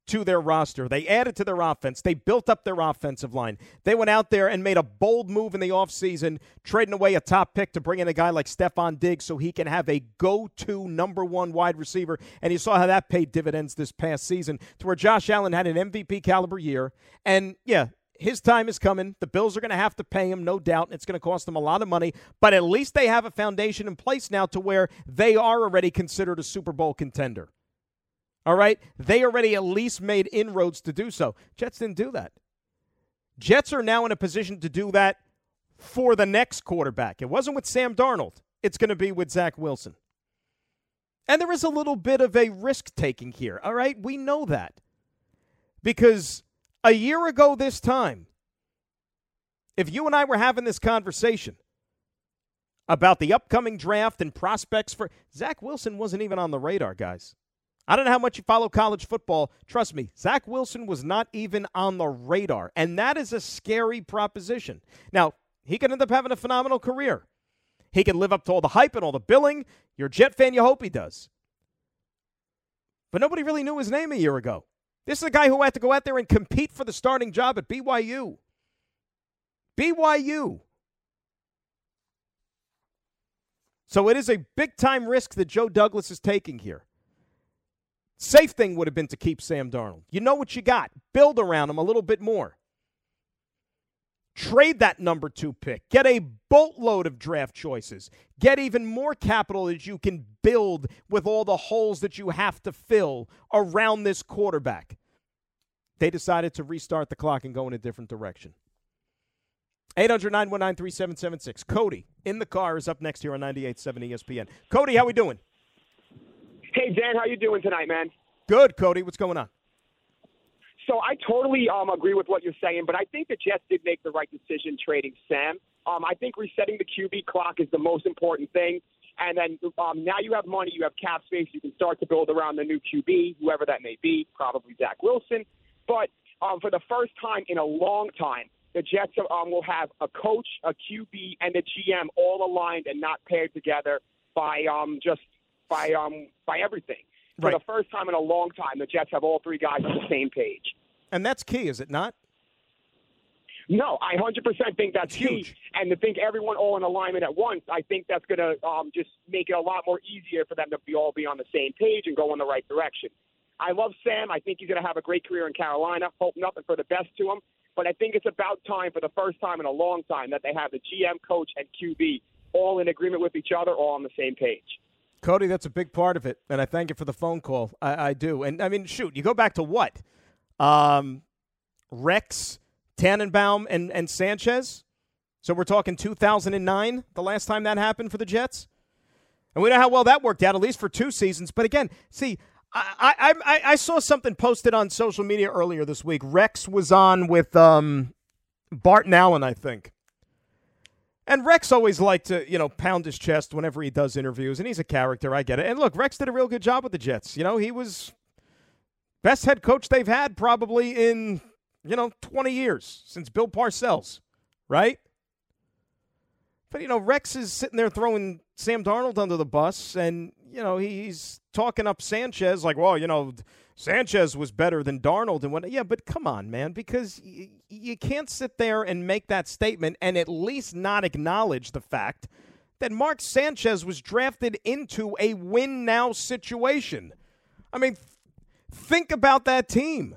to their roster. They added to their offense. They built up their offensive line. They went out there and made a bold move in the offseason, trading away a top pick to bring in a guy like Stefon Diggs so he can have a go to number one wide receiver. And you saw how that paid dividends this past season to where Josh Allen had an MVP caliber year. And yeah, his time is coming. The Bills are going to have to pay him, no doubt, and it's going to cost them a lot of money. But at least they have a foundation in place now to where they are already considered a Super Bowl contender. All right? They already at least made inroads to do so. Jets didn't do that. Jets are now in a position to do that for the next quarterback. It wasn't with Sam Darnold, it's going to be with Zach Wilson. And there is a little bit of a risk taking here. All right? We know that. Because a year ago this time, if you and I were having this conversation about the upcoming draft and prospects for Zach Wilson wasn't even on the radar, guys. I don't know how much you follow college football. Trust me, Zach Wilson was not even on the radar. And that is a scary proposition. Now, he could end up having a phenomenal career. He can live up to all the hype and all the billing. You're a Jet fan, you hope he does. But nobody really knew his name a year ago. This is a guy who had to go out there and compete for the starting job at BYU. BYU. So it is a big time risk that Joe Douglas is taking here. Safe thing would have been to keep Sam Darnold. You know what you got. Build around him a little bit more. Trade that number two pick. Get a boatload of draft choices. Get even more capital that you can build with all the holes that you have to fill around this quarterback. They decided to restart the clock and go in a different direction. 800 919 3776. Cody in the car is up next here on 98.7 ESPN. Cody, how we doing? Hey, Dan, how you doing tonight, man? Good, Cody. What's going on? So I totally um, agree with what you're saying, but I think the Jets did make the right decision trading Sam. Um, I think resetting the QB clock is the most important thing. And then um, now you have money, you have cap space, you can start to build around the new QB, whoever that may be, probably Zach Wilson. But um, for the first time in a long time, the Jets um, will have a coach, a QB, and a GM all aligned and not paired together by um, just by um, by everything. For Right. the first time in a long time, the Jets have all three guys on the same page. And that's key, is it not? No, I 100% think that's key. huge. And to think everyone all in alignment at once, I think that's going to um, just make it a lot more easier for them to be all be on the same page and go in the right direction. I love Sam. I think he's going to have a great career in Carolina. Hope nothing for the best to him. But I think it's about time, for the first time in a long time, that they have the GM, coach, and QB all in agreement with each other, all on the same page. Cody, that's a big part of it, and I thank you for the phone call. I, I do, and I mean, shoot, you go back to what, um, Rex, Tannenbaum, and and Sanchez. So we're talking 2009, the last time that happened for the Jets, and we know how well that worked out, at least for two seasons. But again, see, I I I, I saw something posted on social media earlier this week. Rex was on with um, Barton Allen, I think. And Rex always liked to, you know, pound his chest whenever he does interviews, and he's a character. I get it. And look, Rex did a real good job with the Jets. You know, he was best head coach they've had probably in, you know, 20 years since Bill Parcells, right? But, you know, Rex is sitting there throwing Sam Darnold under the bus, and, you know, he's talking up Sanchez like, well, you know, Sanchez was better than Darnold and what. Yeah, but come on, man, because y- you can't sit there and make that statement and at least not acknowledge the fact that Mark Sanchez was drafted into a win now situation. I mean, th- think about that team.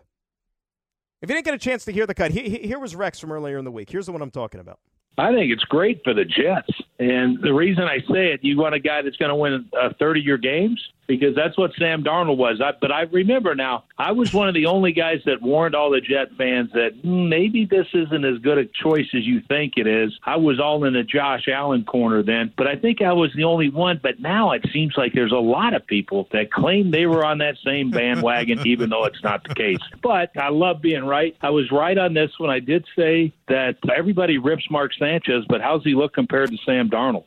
If you didn't get a chance to hear the cut, he- he- here was Rex from earlier in the week. Here's the one I'm talking about. I think it's great for the Jets. And the reason I say it, you want a guy that's going to win uh, 30 year games because that's what Sam Darnold was. I, but I remember now, I was one of the only guys that warned all the Jet fans that "Hmm, maybe this isn't as good a choice as you think it is. I was all in the Josh Allen corner then, but I think I was the only one. But now it seems like there's a lot of people that claim they were on that same bandwagon, even though it's not the case. But I love being right. I was right on this when I did say that everybody rips Mark Sanchez, but how's he look compared to Sam Darnold?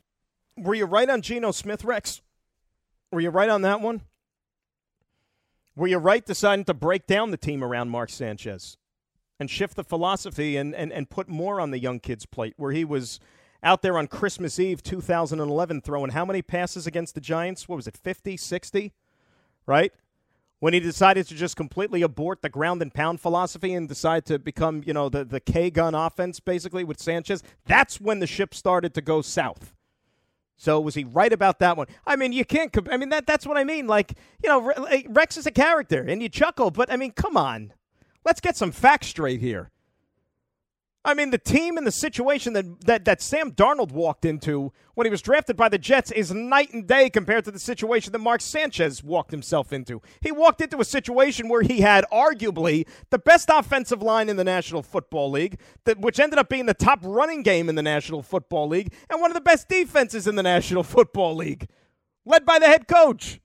Were you right on Geno Smith, Rex? Were you right on that one? Were you right deciding to break down the team around Mark Sanchez and shift the philosophy and, and, and put more on the young kid's plate where he was out there on Christmas Eve 2011 throwing how many passes against the Giants? What was it, 50, 60? Right? When he decided to just completely abort the ground and pound philosophy and decide to become, you know, the, the K gun offense basically with Sanchez, that's when the ship started to go south. So was he right about that one? I mean, you can't. comp- I mean, that that's what I mean. Like, you know, Rex is a character, and you chuckle, but I mean, come on, let's get some facts straight here. I mean, the team and the situation that, that, that Sam Darnold walked into when he was drafted by the Jets is night and day compared to the situation that Mark Sanchez walked himself into. He walked into a situation where he had arguably the best offensive line in the National Football League, that, which ended up being the top running game in the National Football League, and one of the best defenses in the National Football League, led by the head coach.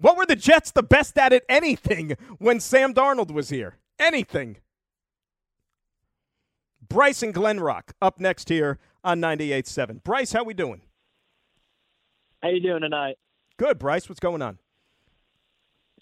What were the Jets the best at at anything when Sam Darnold was here? Anything. Bryce and Glenrock up next here on 98.7. Bryce, how we doing? How you doing tonight? Good, Bryce. What's going on?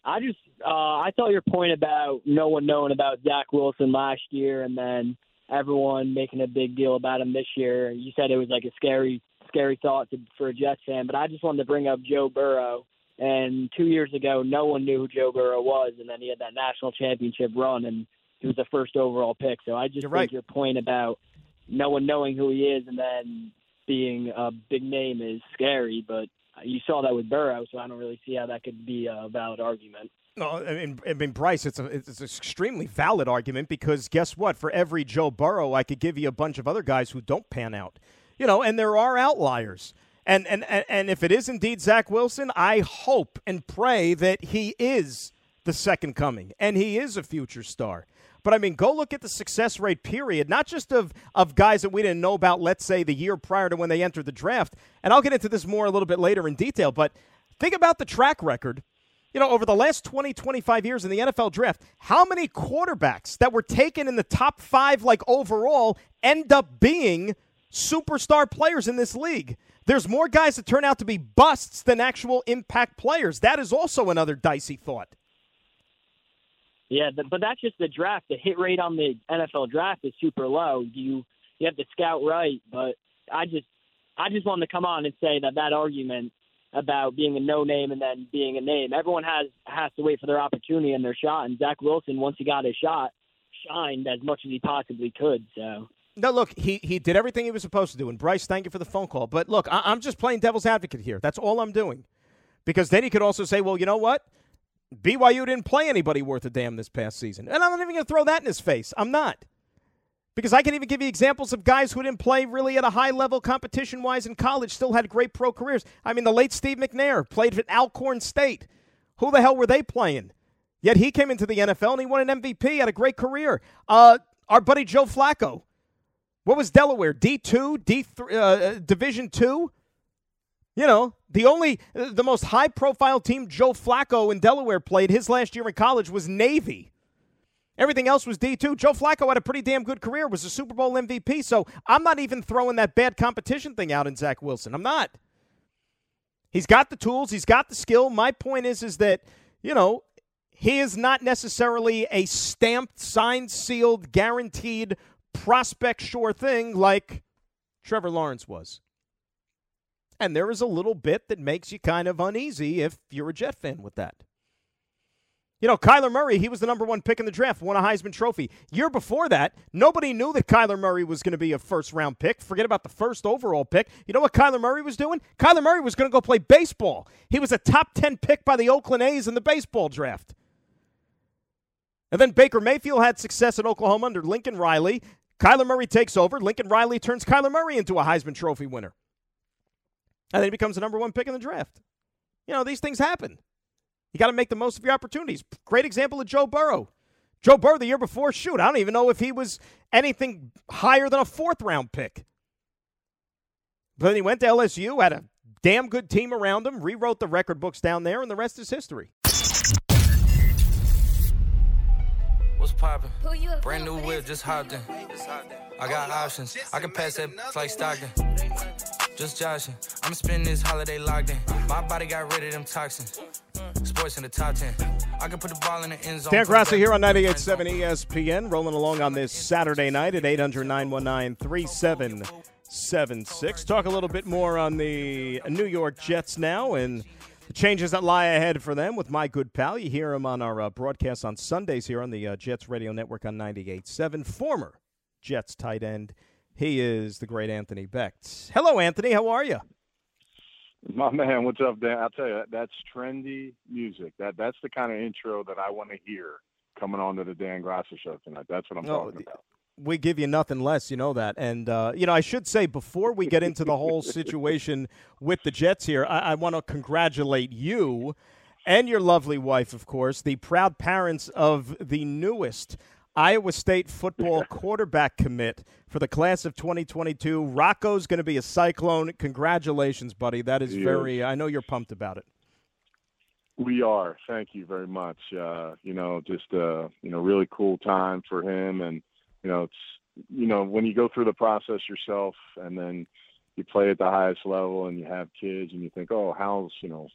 I just uh, I thought your point about no one knowing about Zach Wilson last year and then everyone making a big deal about him this year. You said it was like a scary scary thought to, for a Jets fan, but I just wanted to bring up Joe Burrow. And two years ago, no one knew who Joe Burrow was, and then he had that national championship run, and he was the first overall pick. So I just You're think right. your point about no one knowing who he is and then being a big name is scary, but you saw that with Burrow, so I don't really see how that could be a valid argument. No, I mean, I mean, Bryce, it's a it's an extremely valid argument because guess what? For every Joe Burrow, I could give you a bunch of other guys who don't pan out. You know, and there are outliers. And and and, and if it is indeed Zach Wilson, I hope and pray that he is the second coming and he is a future star. But I mean, go look at the success rate period, not just of of guys that we didn't know about, let's say the year prior to when they entered the draft. And I'll get into this more a little bit later in detail, but think about the track record. You know, over the last 20, 25 years in the NFL draft, how many quarterbacks that were taken in the top five, like overall, end up being superstar players in this league? There's more guys that turn out to be busts than actual impact players. That is also another dicey thought. Yeah, but that's just the draft. The hit rate on the NFL draft is super low. You you have to scout right, but I just I just wanted to come on and say that that argument about being a no name and then being a name. Everyone has has to wait for their opportunity and their shot. And Zach Wilson, once he got his shot, shined as much as he possibly could. So. No, look, he, he did everything he was supposed to do. And Bryce, thank you for the phone call. But look, I, I'm just playing devil's advocate here. That's all I'm doing. Because then he could also say, well, you know what? BYU didn't play anybody worth a damn this past season. And I'm not even going to throw that in his face. I'm not. Because I can even give you examples of guys who didn't play really at a high level competition wise in college, still had great pro careers. I mean, the late Steve McNair played at Alcorn State. Who the hell were they playing? Yet he came into the NFL and he won an MVP, had a great career. Uh, our buddy Joe Flacco. What was Delaware? D2, D3, uh, Division 2? You know, the only, the most high profile team Joe Flacco in Delaware played his last year in college was Navy. Everything else was D2. Joe Flacco had a pretty damn good career, was a Super Bowl MVP. So I'm not even throwing that bad competition thing out in Zach Wilson. I'm not. He's got the tools, he's got the skill. My point is, is that, you know, he is not necessarily a stamped, signed, sealed, guaranteed prospect sure thing like Trevor Lawrence was. And there is a little bit that makes you kind of uneasy if you're a Jet fan with that. You know, Kyler Murray, he was the number one pick in the draft, won a Heisman Trophy. Year before that, nobody knew that Kyler Murray was going to be a first round pick. Forget about the first overall pick. You know what Kyler Murray was doing? Kyler Murray was going to go play baseball. He was a top 10 pick by the Oakland A's in the baseball draft. And then Baker Mayfield had success at Oklahoma under Lincoln Riley. Kyler Murray takes over. Lincoln Riley turns Kyler Murray into a Heisman Trophy winner. And then he becomes the number one pick in the draft. You know, these things happen. You got to make the most of your opportunities. Great example of Joe Burrow. Joe Burrow the year before, shoot, I don't even know if he was anything higher than a fourth round pick. But then he went to LSU, had a damn good team around him, rewrote the record books down there, and the rest is history. What's poppin'? Brand new whip, just hopped in. I got options. I can pass that like Stockton. Just joshing. I'm spending this holiday locked in. My body got rid of them toxins. Sports in the top 10. I can put the ball in the end zone. Dan Graca here on 98.7 ESPN, rolling along on this Saturday night at 800 919 3776. Talk a little bit more on the New York Jets now and the changes that lie ahead for them with my good pal. You hear him on our uh, broadcast on Sundays here on the uh, Jets Radio Network on 98.7. Former Jets tight end. He is the great Anthony Becht. Hello, Anthony. How are you? My man, what's up, Dan? I'll tell you, that's trendy music. That that's the kind of intro that I want to hear coming on to the Dan Graca show tonight. That's what I'm No, talking about. we give you nothing less, you know that. And, uh, you know, I should say before we get into the whole situation with the Jets here, I, I want to congratulate you and your lovely wife, of course, the proud parents of the newest Iowa State football quarterback commit for the class of 2022. Rocco's going to be a Cyclone. Congratulations, buddy. That is very, I know you're pumped about it. We are. Thank you very much. Uh, you know, just uh, you know, really cool time for him, and you know, it's you know, when you go through the process yourself, and then you play at the highest level, and you have kids, and you think, oh, how's you know,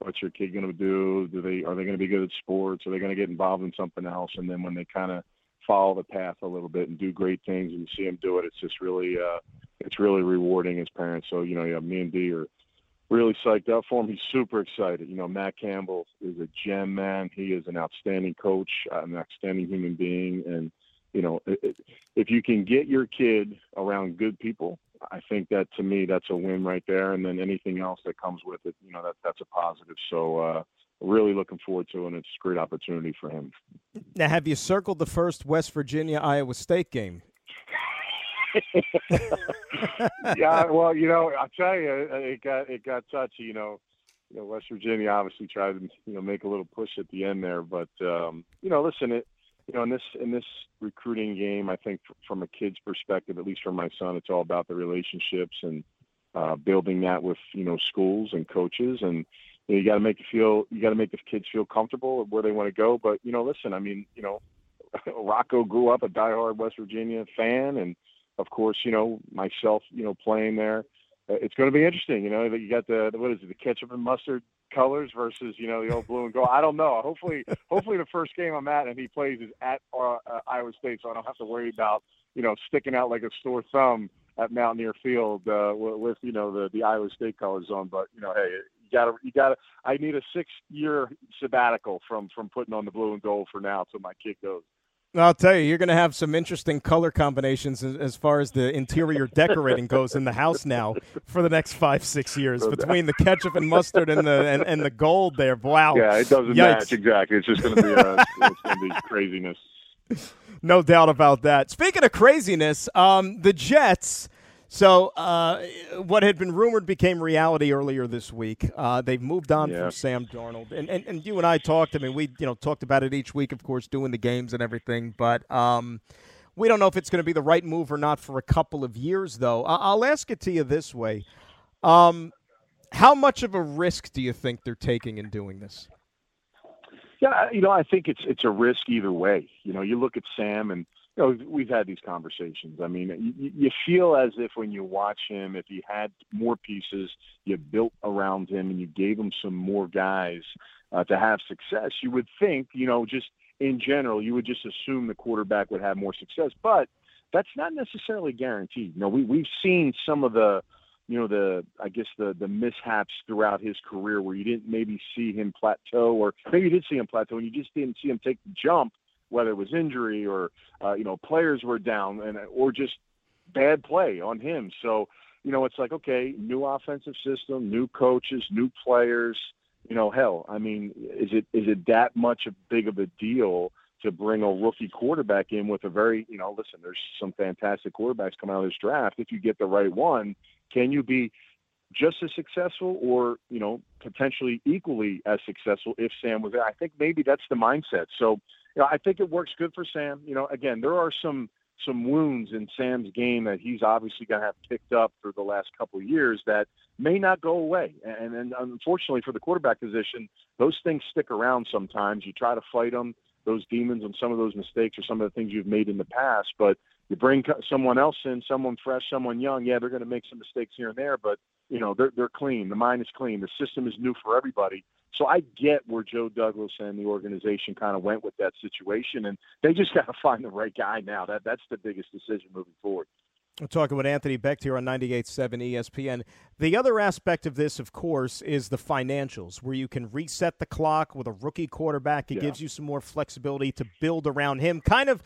what's your kid going to do? Do they are they going to be good at sports? Are they going to get involved in something else? And then when they kind of follow the path a little bit and do great things, and see them do it, it's just really, uh, it's really rewarding as parents. So you know, yeah, me and D are really psyched up for him. He's super excited. You know, Matt Campbell is a gem man. He is an outstanding coach, an outstanding human being, and you know, i- i- if you can get your kid around good people, I think that to me that's a win right there. And then anything else that comes with it, you know, that that's a positive. So uh, really looking forward to it, and it's a great opportunity for him. Now, have you circled the first West Virginia Iowa State game? yeah, well, you know, I tell you, it got it got touchy. You know, you know, West Virginia obviously tried to you know make a little push at the end there, but um, you know, listen, it you know, in this in this recruiting game, I think from a kid's perspective, at least for my son, it's all about the relationships and uh, building that with you know schools and coaches, and you, got to make it feel you got to make the kids feel comfortable where they want to go. But you know, listen, I mean, you know, Rocco grew up a diehard West Virginia fan, and of course, you know, myself, you know, playing there. Uh, it's going to be interesting, you know. You got the what is it, the ketchup and mustard colors versus you know the old blue and gold. I don't know. Hopefully, hopefully the first game I'm at and he plays is at uh, uh, Iowa State, so I don't have to worry about you know sticking out like a sore thumb at Mountaineer Field uh, with, with you know the the Iowa State colors on. But you know, hey, you gotta you gotta. I need a six year sabbatical from from putting on the blue and gold for now till my kid goes. I'll tell you, you're going to have some interesting color combinations as, as, far as the interior decorating goes in the house now for the next five, six years between the ketchup and mustard and the and, and the gold there. Wow. Yeah, it doesn't Yikes. match exactly. It's just going to be a, it's going to be craziness. No doubt about that. Speaking of craziness, um, the Jets so, uh, what had been rumored became reality earlier this week. Uh, they've moved on yeah. from Sam Darnold, and, and and you and I talked. I mean, we you know talked about it each week, of course, doing the games and everything. But um, we don't know if it's going to be the right move or not for a couple of years, though. I- will ask it to you this way: um, How much of a risk do you think they're taking in doing this? Yeah, you know, I think it's it's a risk either way. You know, you look at Sam and you know, we've had these conversations. I mean, you, you feel as if when you watch him, if he had more pieces, you built around him, and you gave him some more guys uh, to have success, you would think, you know, just in general, you would just assume the quarterback would have more success. But that's not necessarily guaranteed. You know, we we've seen some of the, you know, the I guess the the mishaps throughout his career where you didn't maybe see him plateau, or maybe you did see him plateau, and you just didn't see him take the jump whether it was injury or uh, you know players were down and or just bad play on him. So you know it's like okay, new offensive system, new coaches, new players. You know, hell, I mean, is it is it that much of a big of a deal to bring a rookie quarterback in with a very you know listen? There's some fantastic quarterbacks coming out of this draft. If you get the right one, can you be just as successful or you know potentially equally as successful if Sam was there. I think maybe that's the mindset. So you know, I think it works good for Sam. You know, again, there are some some wounds in Sam's game that he's obviously going to have picked up for the last couple of years that may not go away. And, and unfortunately for the quarterback position, those things stick around sometimes. You try to fight them, those demons and some of those mistakes or some of the things you've made in the past. But you bring someone else in, someone fresh, someone young. Yeah, they're going to make some mistakes here and there, but you know they're they're clean. The mind is clean. The system is new for everybody. So I get where Joe Douglas and the organization kind of went with that situation, and they just got to find the right guy now. That that's the biggest decision moving forward. We're talking with Anthony Becht here on 98.7 ESPN. The other aspect of this, of course, is the financials, where you can reset the clock with a rookie quarterback. It yeah. gives you some more flexibility to build around him, kind of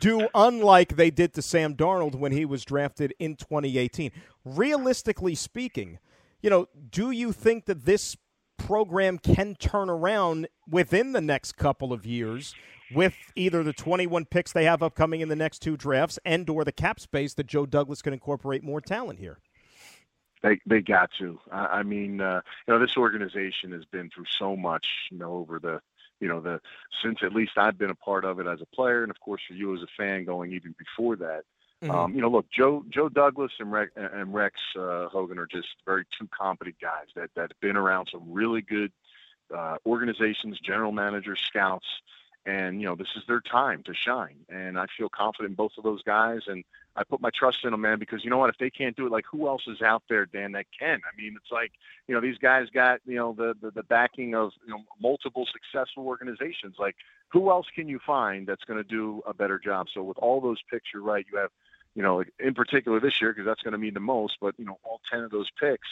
do unlike they did to Sam Darnold when he was drafted in 2018. Realistically speaking, you know, do you think that this program can turn around within the next couple of years with either the 21 picks they have upcoming in the next two drafts and or the cap space that Joe Douglas can incorporate more talent here. They they got to. I, I mean, uh, you know, this organization has been through so much, you know, over the you know the since at least I've been a part of it as a player, and of course for you as a fan going even before that. Mm-hmm. Um, you know, look, Joe Joe Douglas and Rex, and Rex uh, Hogan are just very two competent guys that that have been around some really good uh, organizations, general managers, scouts, and you know this is their time to shine. And I feel confident in both of those guys, and I put my trust in them, man, because you know what? If they can't do it, like who else is out there, Dan, that can? I mean, it's like you know these guys got you know the the, the backing of you know multiple successful organizations. Like who else can you find that's going to do a better job? So with all those picks, you're right. You have you know, in particular this year, because that's going to mean the most, but, you know, all 10 of those picks,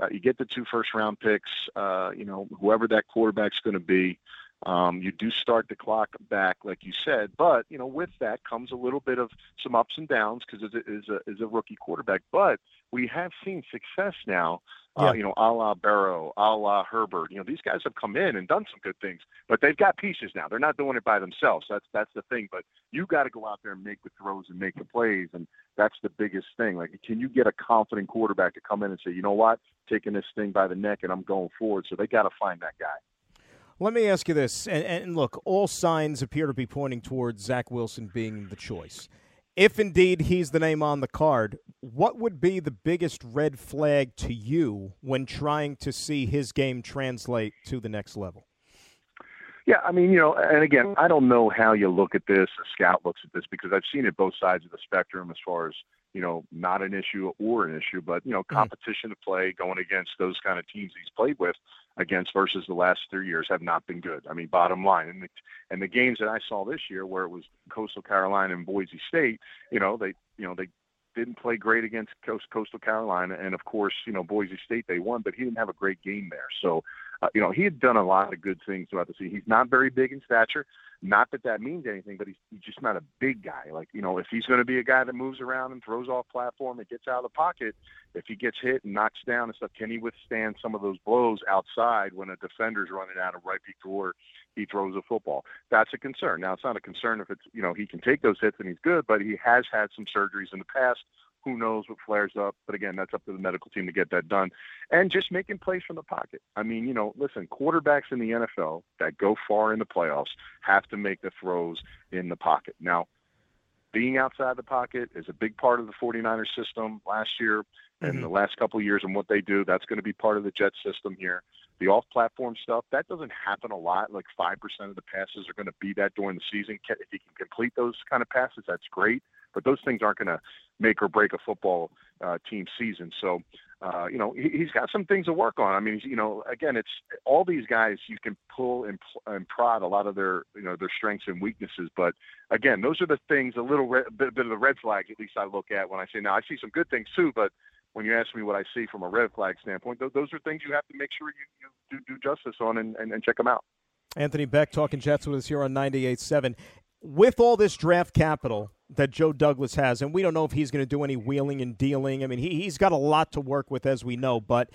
uh, you get the two first round picks, uh, you know, whoever that quarterback's going to be. Um, you do start the clock back, like you said, but you know, with that comes a little bit of some ups and downs because it is a is a rookie quarterback. But we have seen success now uh, you know, a la Burrow, a la Herbert. You know, these guys have come in and done some good things, but they've got pieces now. They're not doing it by themselves. That's that's the thing. But you got to go out there and make the throws and make the plays, and that's the biggest thing. Like, can you get a confident quarterback to come in and say, you know what, taking this thing by the neck and I'm going forward? So they got to find that guy. Let me ask you this, and, and, look, all signs appear to be pointing towards Zach Wilson being the choice. If indeed he's the name on the card, what would be the biggest red flag to you when trying to see his game translate to the next level? Yeah, I mean, you know, and again, I don't know how you look at this, a scout looks at this, because I've seen it both sides of the spectrum as far as, you know, not an issue or an issue, but, you know, mm-hmm. competition to play going against those kind of teams he's played with against versus the last three years have not been good. I mean, bottom line. And the, and the games that I saw this year where it was Coastal Carolina and Boise State, you know, they, you know, they, didn't play great against Coast, Coastal Carolina, and of course, you know Boise State they won, but he didn't have a great game there. So uh, you know, he had done a lot of good things throughout the season. He's not very big in stature. Not that that means anything, but he's, he's just not a big guy. Like, you know, if he's going to be a guy that moves around and throws off platform and gets out of the pocket, if he gets hit and knocks down and stuff, can he withstand some of those blows outside when a defender's running out of right before he throws a football? That's a concern. Now, it's not a concern if it's, you know, he can take those hits and he's good, but he has had some surgeries in the past who knows what flares up? But again, that's up to the medical team to get that done. And just making plays from the pocket. I mean, you know, listen, quarterbacks in the NFL that go far in the playoffs have to make the throws in the pocket. Now, being outside the pocket is a big part of the 49ers system last year and mm-hmm. the last couple of years and what they do. That's going to be part of the Jet system here. The off platform stuff, that doesn't happen a lot. Like 5% of the passes are going to be that during the season. If you can complete those kind of passes, that's great. But those things aren't going to make or break a football uh, team season. So, uh, you know, he, has got some things to work on. I mean, you know, again, it's all these guys you can pull and, and prod a lot of their, you know, their strengths and weaknesses. But again, those are the things, a little red, bit, bit of the red flag, at least I look at when I say, now I see some good things too, but when you ask me what I see from a red flag standpoint, th- those are things you have to make sure you, you do, do justice on and, and, and check them out. Anthony Becht talking Jets with us here on 98.7. With all this draft capital, that Joe Douglas has, and we don't know if he's going to do any wheeling and dealing. I mean, he, he's got a lot to work with, as we know, but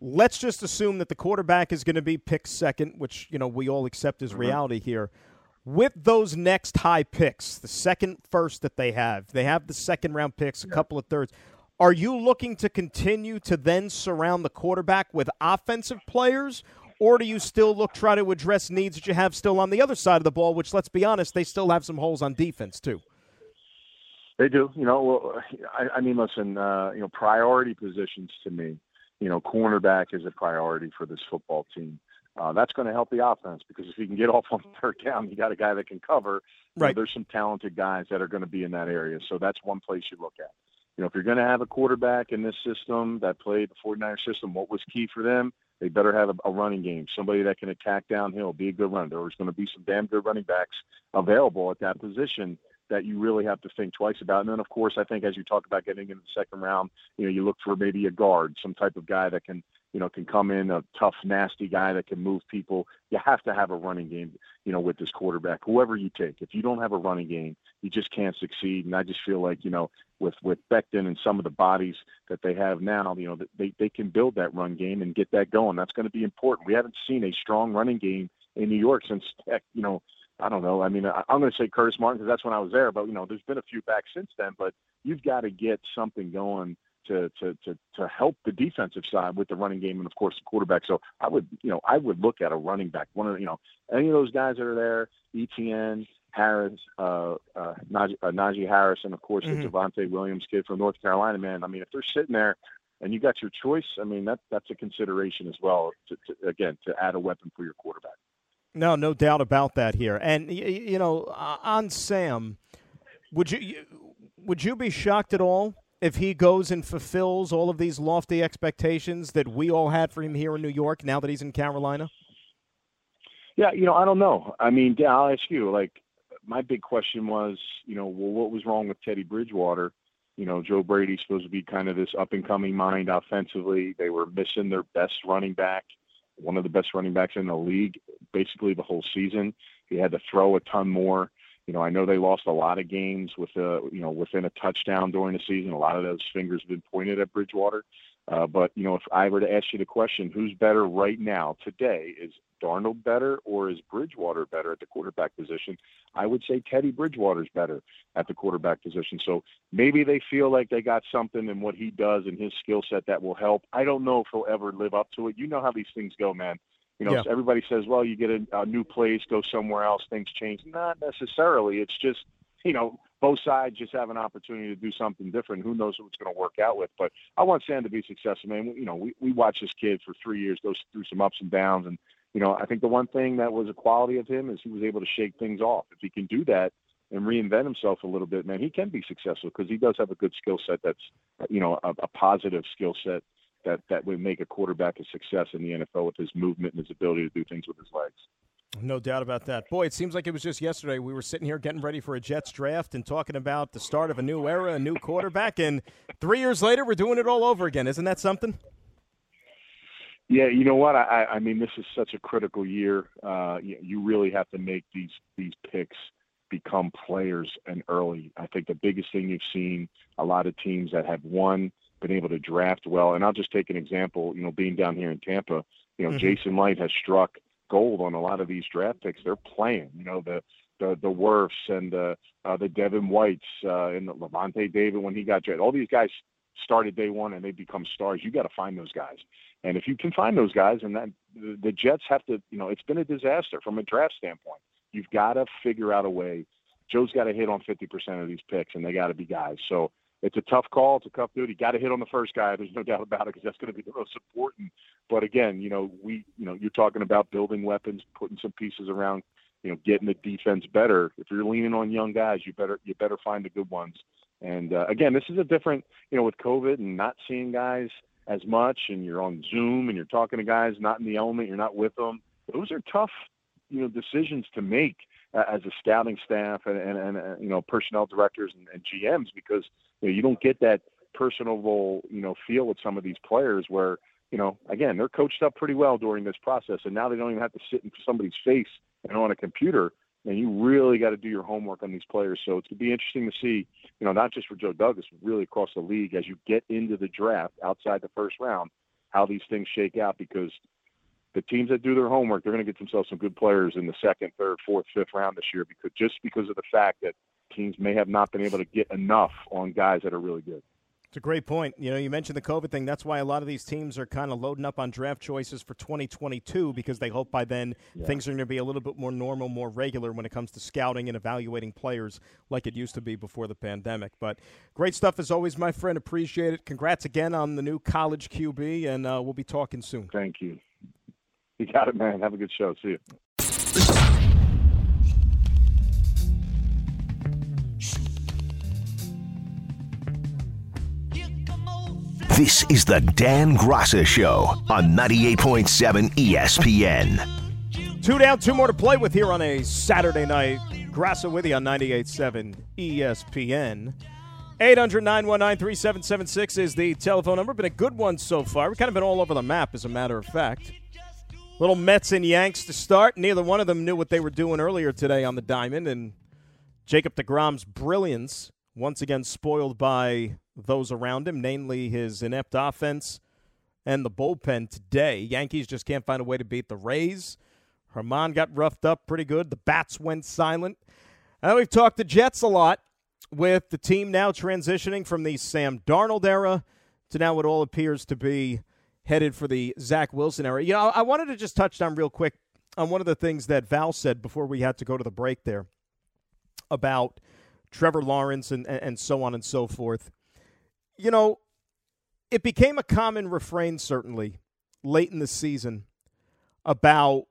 let's just assume that the quarterback is going to be picked second, which, you know, we all accept as mm-hmm. reality here. With those next high picks, the second first that they have, they have the second round picks, a couple of thirds. Are you looking to continue to then surround the quarterback with offensive players, or do you still look try to address needs that you have still on the other side of the ball, which let's be honest, they still have some holes on defense too? They do. You know, well, I, I mean, listen, uh, you know, priority positions to me, you know, cornerback is a priority for this football team. Uh, that's going to help the offense because if you can get off on third down, you got a guy that can cover. Right. You know, there's some talented guys that are going to be in that area. So that's one place you look at. You know, if you're going to have a quarterback in this system that played the 49er system, what was key for them? They better have a, a running game, somebody that can attack downhill, be a good runner. There's going to be some damn good running backs available at that position that you really have to think twice about. And then, of course, I think as you talk about getting into the second round, you know, you look for maybe a guard, some type of guy that can, you know, can come in, a tough, nasty guy that can move people. You have to have a running game, you know, with this quarterback, whoever you take. If you don't have a running game, you just can't succeed. And I just feel like, you know, with with Becton and some of the bodies that they have now, you know, they they can build that run game and get that going. That's going to be important. We haven't seen a strong running game in New York since, you know, I don't know. I mean, I, am going to say Curtis Martin because that's when I was there. But you know, there's been a few back since then. But you've got to get something going to to to to help the defensive side with the running game and of course the quarterback. So I would you know I would look at a running back. One of you know any of those guys that are there, Etienne, Harris, uh, uh, Najee, uh, Najee Harris, and of course mm-hmm. the Javonte Williams kid from North Carolina. Man, I mean, if they're sitting there and you got your choice, I mean that that's a consideration as well. To, to, again, to add a weapon for your quarterback. No, no doubt about that here. And you know, on Sam, would you would you be shocked at all if he goes and fulfills all of these lofty expectations that we all had for him here in New York now that he's in Carolina? Yeah, you know, I don't know. I mean, I'll ask you. Like, my big question was, you know, well, what was wrong with Teddy Bridgewater? You know, Joe Brady's supposed to be kind of this up and coming mind offensively. They were missing their best running back one of the best running backs in the league basically the whole season. He had to throw a ton more. You know, I know they lost a lot of games with a, you know, within a touchdown during the season. A lot of those fingers have been pointed at Bridgewater. Uh, but you know, if I were to ask you the question, who's better right now today? Is Darnold better or is Bridgewater better at the quarterback position? I would say Teddy Bridgewater's better at the quarterback position. So maybe they feel like they got something in what he does and his skill set that will help. I don't know if he'll ever live up to it. You know how these things go, man. You know, Yeah. everybody says, well, you get a, a new place, go somewhere else, things change. Not necessarily. It's just, you know, both sides just have an opportunity to do something different. Who knows who it's going to work out with? But I want Sam to be successful, man. You know, we, we watched this kid for three years go through some ups and downs. And, you know, I think the one thing that was a quality of him is he was able to shake things off. If he can do that and reinvent himself a little bit, man, he can be successful because he does have a good skill set that's, you know, a, a positive skill set that that would make a quarterback a success in the NFL with his movement and his ability to do things with his legs. No doubt about that. Boy, it seems like it was just yesterday we were sitting here getting ready for a Jets draft and talking about the start of a new era, a new quarterback, and three years later we're doing it all over again. Isn't that something? Yeah, you know what? I, I mean, this is such a critical year. Uh, you, you really have to make these these picks become players and early. I think the biggest thing you've seen a lot of teams that have won, been able to draft well. And I'll just take an example. You know, being down here in Tampa, you know, Mhm. Jason Licht has struck gold on a lot of these draft picks. They're playing. You know, the the the Wirfs and the uh, the Devin Whites uh, and the Lavonte David when he got drafted. All these guys started day one and they become stars. You got to find those guys. And if you can find those guys, and that the, the Jets have to, you know, it's been a disaster from a draft standpoint. You've got to figure out a way. Joe's got to hit on 50% of these picks, and they got to be guys. So it's a tough call. It's a tough duty. Got to hit on the first guy. There's no doubt about it because that's going to be the most important. But again, you know, we, you know, you're talking about building weapons, putting some pieces around, you know, getting the defense better. If you're leaning on young guys, you better you better find the good ones. And uh, again, this is a different, you know, with COVID and not seeing guys as much, and you're on Zoom and you're talking to guys not in the element, you're not with them. Those are tough, you know, decisions to make as a scouting staff and, and, and uh, you know personnel directors and, and GMs because you know you don't get that personable you know feel with some of these players where you know again they're coached up pretty well during this process and now they don't even have to sit in somebody's face and on a computer. And you really got to do your homework on these players. So it's going to be interesting to see you know not just for Joe Douglas but really across the league as you get into the draft outside the first round how these things shake out because the teams that do their homework, they're going to get themselves some good players in the second, third, fourth, fifth round this year because just because of the fact that teams may have not been able to get enough on guys that are really good. It's a great point. You know, you mentioned the COVID thing. That's why a lot of these teams are kind of loading up on draft choices for 2022 because they hope by then Yeah. things are going to be a little bit more normal, more regular when it comes to scouting and evaluating players like it used to be before the pandemic. But great stuff as always, my friend. Appreciate it. Congrats again on the new college QB, and uh, we'll be talking soon. Thank you. You got it, man. Have a good show. See you. This is the Dan Graca Show on 98.7 ESPN. Two down, two more to play with here on a Saturday night. Graca with you on 98.7 ESPN. 800 919 3776 is the telephone number. Been a good one so far. We've kind of been all over the map, as a matter of fact. Little Mets and Yanks to start. Neither one of them knew what they were doing earlier today on the diamond, and Jacob deGrom's brilliance once again spoiled by those around him, namely his inept offense and the bullpen today. Yankees just can't find a way to beat the Rays. Germán got roughed up pretty good. The bats went silent. And we've talked to Jets a lot with the team now transitioning from the Sam Darnold era to now what all appears to be headed for the Zach Wilson era. You know, I wanted to just touch down real quick on one of the things that Val said before we had to go to the break there about Trevor Lawrence and, and, so on and so forth. You know, it became a common refrain, certainly, late in the season about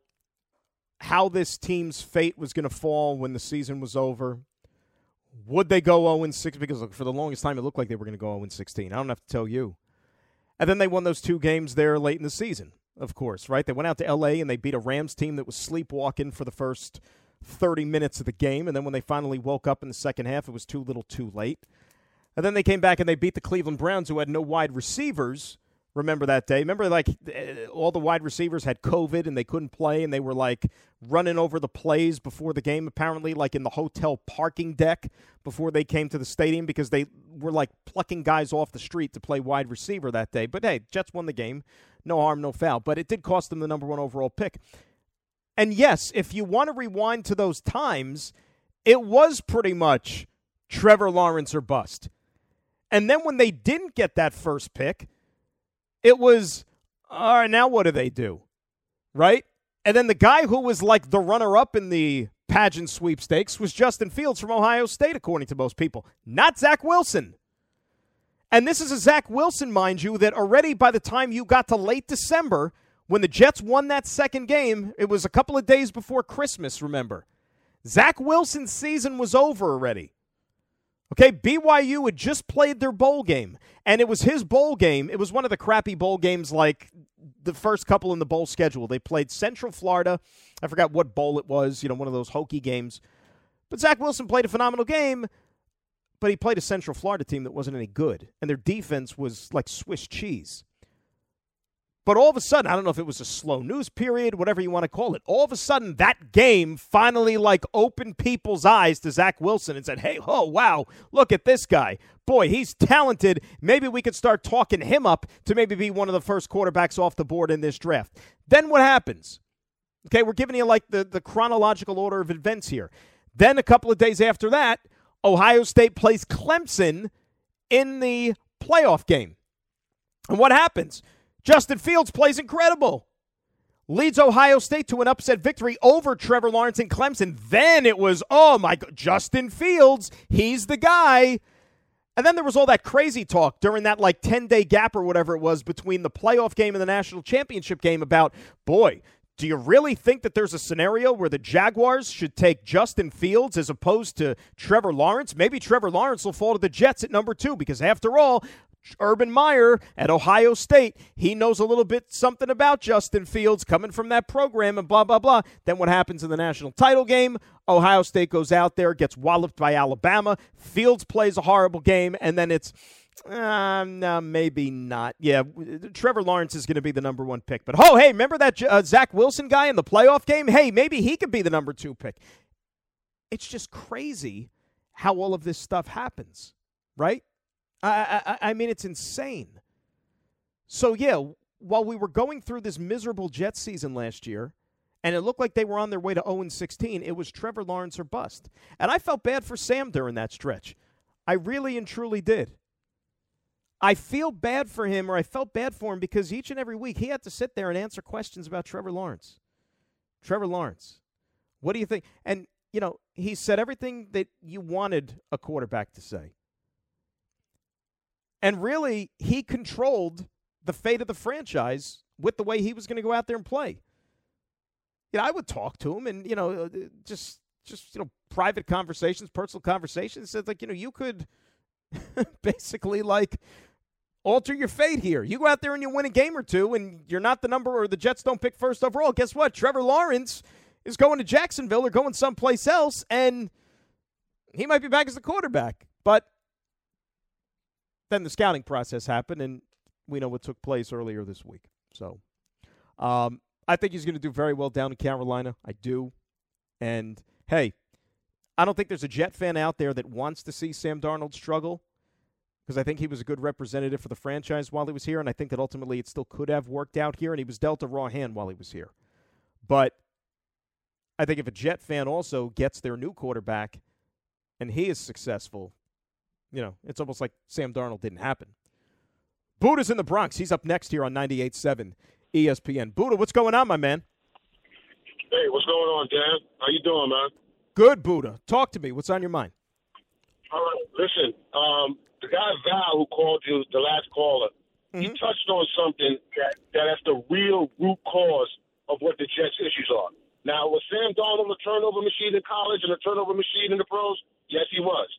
how this team's fate was going to fall when the season was over. Would they go 0 6? Because for the longest time, it looked like they were going to go 0 16. I don't have to tell you. And then they won those two games there late in the season, of course, right? They went out to L.A. and they beat a Rams team that was sleepwalking for the first 30 minutes of the game. And then when they finally woke up in the second half, it was too little too late. And then they came back and they beat the Cleveland Browns, who had no wide receivers. Remember that day? Remember, like, eh, all the wide receivers had COVID and they couldn't play, and they were, like, running over the plays before the game, apparently, like in the hotel parking deck before they came to the stadium because they were, like, plucking guys off the street to play wide receiver that day. But hey, Jets won the game. No harm, no foul. But it did cost them the number one overall pick. And yes, if you want to rewind to those times, it was pretty much Trevor Lawrence or bust. And then when they didn't get that first pick, it was, all right, now what do they do? Right? And then the guy who was like the runner up in the pageant sweepstakes was Justin Fields from Ohio State, according to most people, not Zach Wilson. And this is a Zach Wilson, mind you, that already by the time you got to late December, when the Jets won that second game, it was a couple of days before Christmas, remember. Zach Wilson's season was over already. Okay, BYU had just played their bowl game, and it was his bowl game. It was one of the crappy bowl games like the first couple in the bowl schedule. They played Central Florida. I forgot what bowl it was, you know, one of those hokey games. But Zach Wilson played a phenomenal game, but he played a Central Florida team that wasn't any good, and their defense was like Swiss cheese. But all of a sudden, I don't know if it was a slow news period, whatever you want to call it. All of a sudden, that game finally like opened people's eyes to Zach Wilson and said, "Hey, oh wow, look at this guy. Boy, he's talented. Maybe we could start talking him up to maybe be one of the first quarterbacks off the board in this draft." Then what happens? Okay, we're giving you like the the chronological order of events here. Then a couple of days after that, Ohio State plays Clemson in the playoff game. And what happens? Justin Fields plays incredible. Leads Ohio State to an upset victory over Trevor Lawrence and Clemson. Then it was, oh my God, Justin Fields, he's the guy. And then there was all that crazy talk during that like 10 day gap or whatever it was between the playoff game and the national championship game about, boy, do you really think that there's a scenario where the Jaguars should take Justin Fields as opposed to Trevor Lawrence? Maybe Trevor Lawrence will fall to the Jets at number two because, after all, Urban Meyer at Ohio State, he knows a little bit something about Justin Fields coming from that program and blah, blah, blah. Then what happens in the national title game? Ohio State goes out there, gets walloped by Alabama. Fields plays a horrible game, and then it's um, no, maybe not. Yeah, Trevor Lawrence is going to be the number one pick. But oh, hey, remember that uh, Zach Wilson guy in the playoff game? Hey, maybe he could be the number two pick. It's just crazy how all of this stuff happens, right? I, I, I mean, it's insane. So yeah, while we were going through this miserable Jets season last year, and it looked like they were on their way to 0 16, it was Trevor Lawrence or bust. And I felt bad for Sam during that stretch. I really and truly did. I feel bad for him, or I felt bad for him because each and every week he had to sit there and answer questions about Trevor Lawrence. Trevor Lawrence, what do you think? And, you know, he said everything that you wanted a quarterback to say. And really, he controlled the fate of the franchise with the way he was going to go out there and play. You know, I would talk to him and, you know, uh, just, just, you know, private conversations, personal conversations. Said, like, you know, you could basically, like, alter your fate here. You go out there and you win a game or two, and you're not the number, or the Jets don't pick first overall. Guess what? Trevor Lawrence is going to Jacksonville or going someplace else, and he might be back as the quarterback. But then the scouting process happened, and we know what took place earlier this week. So um, I think he's going to do very well down in Carolina. I do. And hey, I don't think there's a Jet fan out there that wants to see Sam Darnold struggle because I think he was a good representative for the franchise while he was here, and I think that ultimately it still could have worked out here, and he was dealt a raw hand while he was here. But I think if a Jet fan also gets their new quarterback and he is successful, you know, it's almost like Sam Darnold didn't happen. Buddha's in the Bronx. He's up next here on 98.7 ESPN. Buddha, what's going on, my man? Hey, what's going on, Dan? How you doing, man? Good, Buddha. Talk to me. What's on your mind? All right, listen. Um, the guy Val who called you, the last caller, mm-hmm. he touched on something that that that's the real root cause of what the Jets' issues are. Now, was Sam Darnold a turnover machine in college and a turnover machine in the pros? Yes, he was.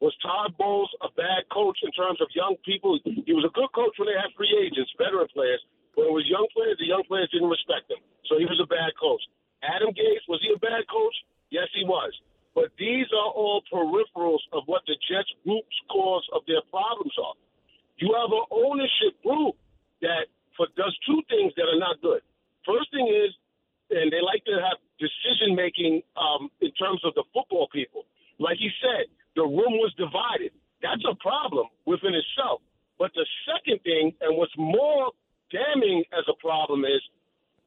Was Todd Bowles a bad coach in terms of young people? He was a good coach when they had free agents, veteran players. When it was young players, the young players didn't respect him. So he was a bad coach. Adam Gase, was he a bad coach? Yes, he was. But these are all peripherals of what the Jets' root cause of their problems are. You have an ownership group that for, does two things that are not good. First thing is, and they like to have decision making um, in terms of the football people. Like he said, the room was divided. That's a problem within itself. But the second thing, and what's more damning as a problem, is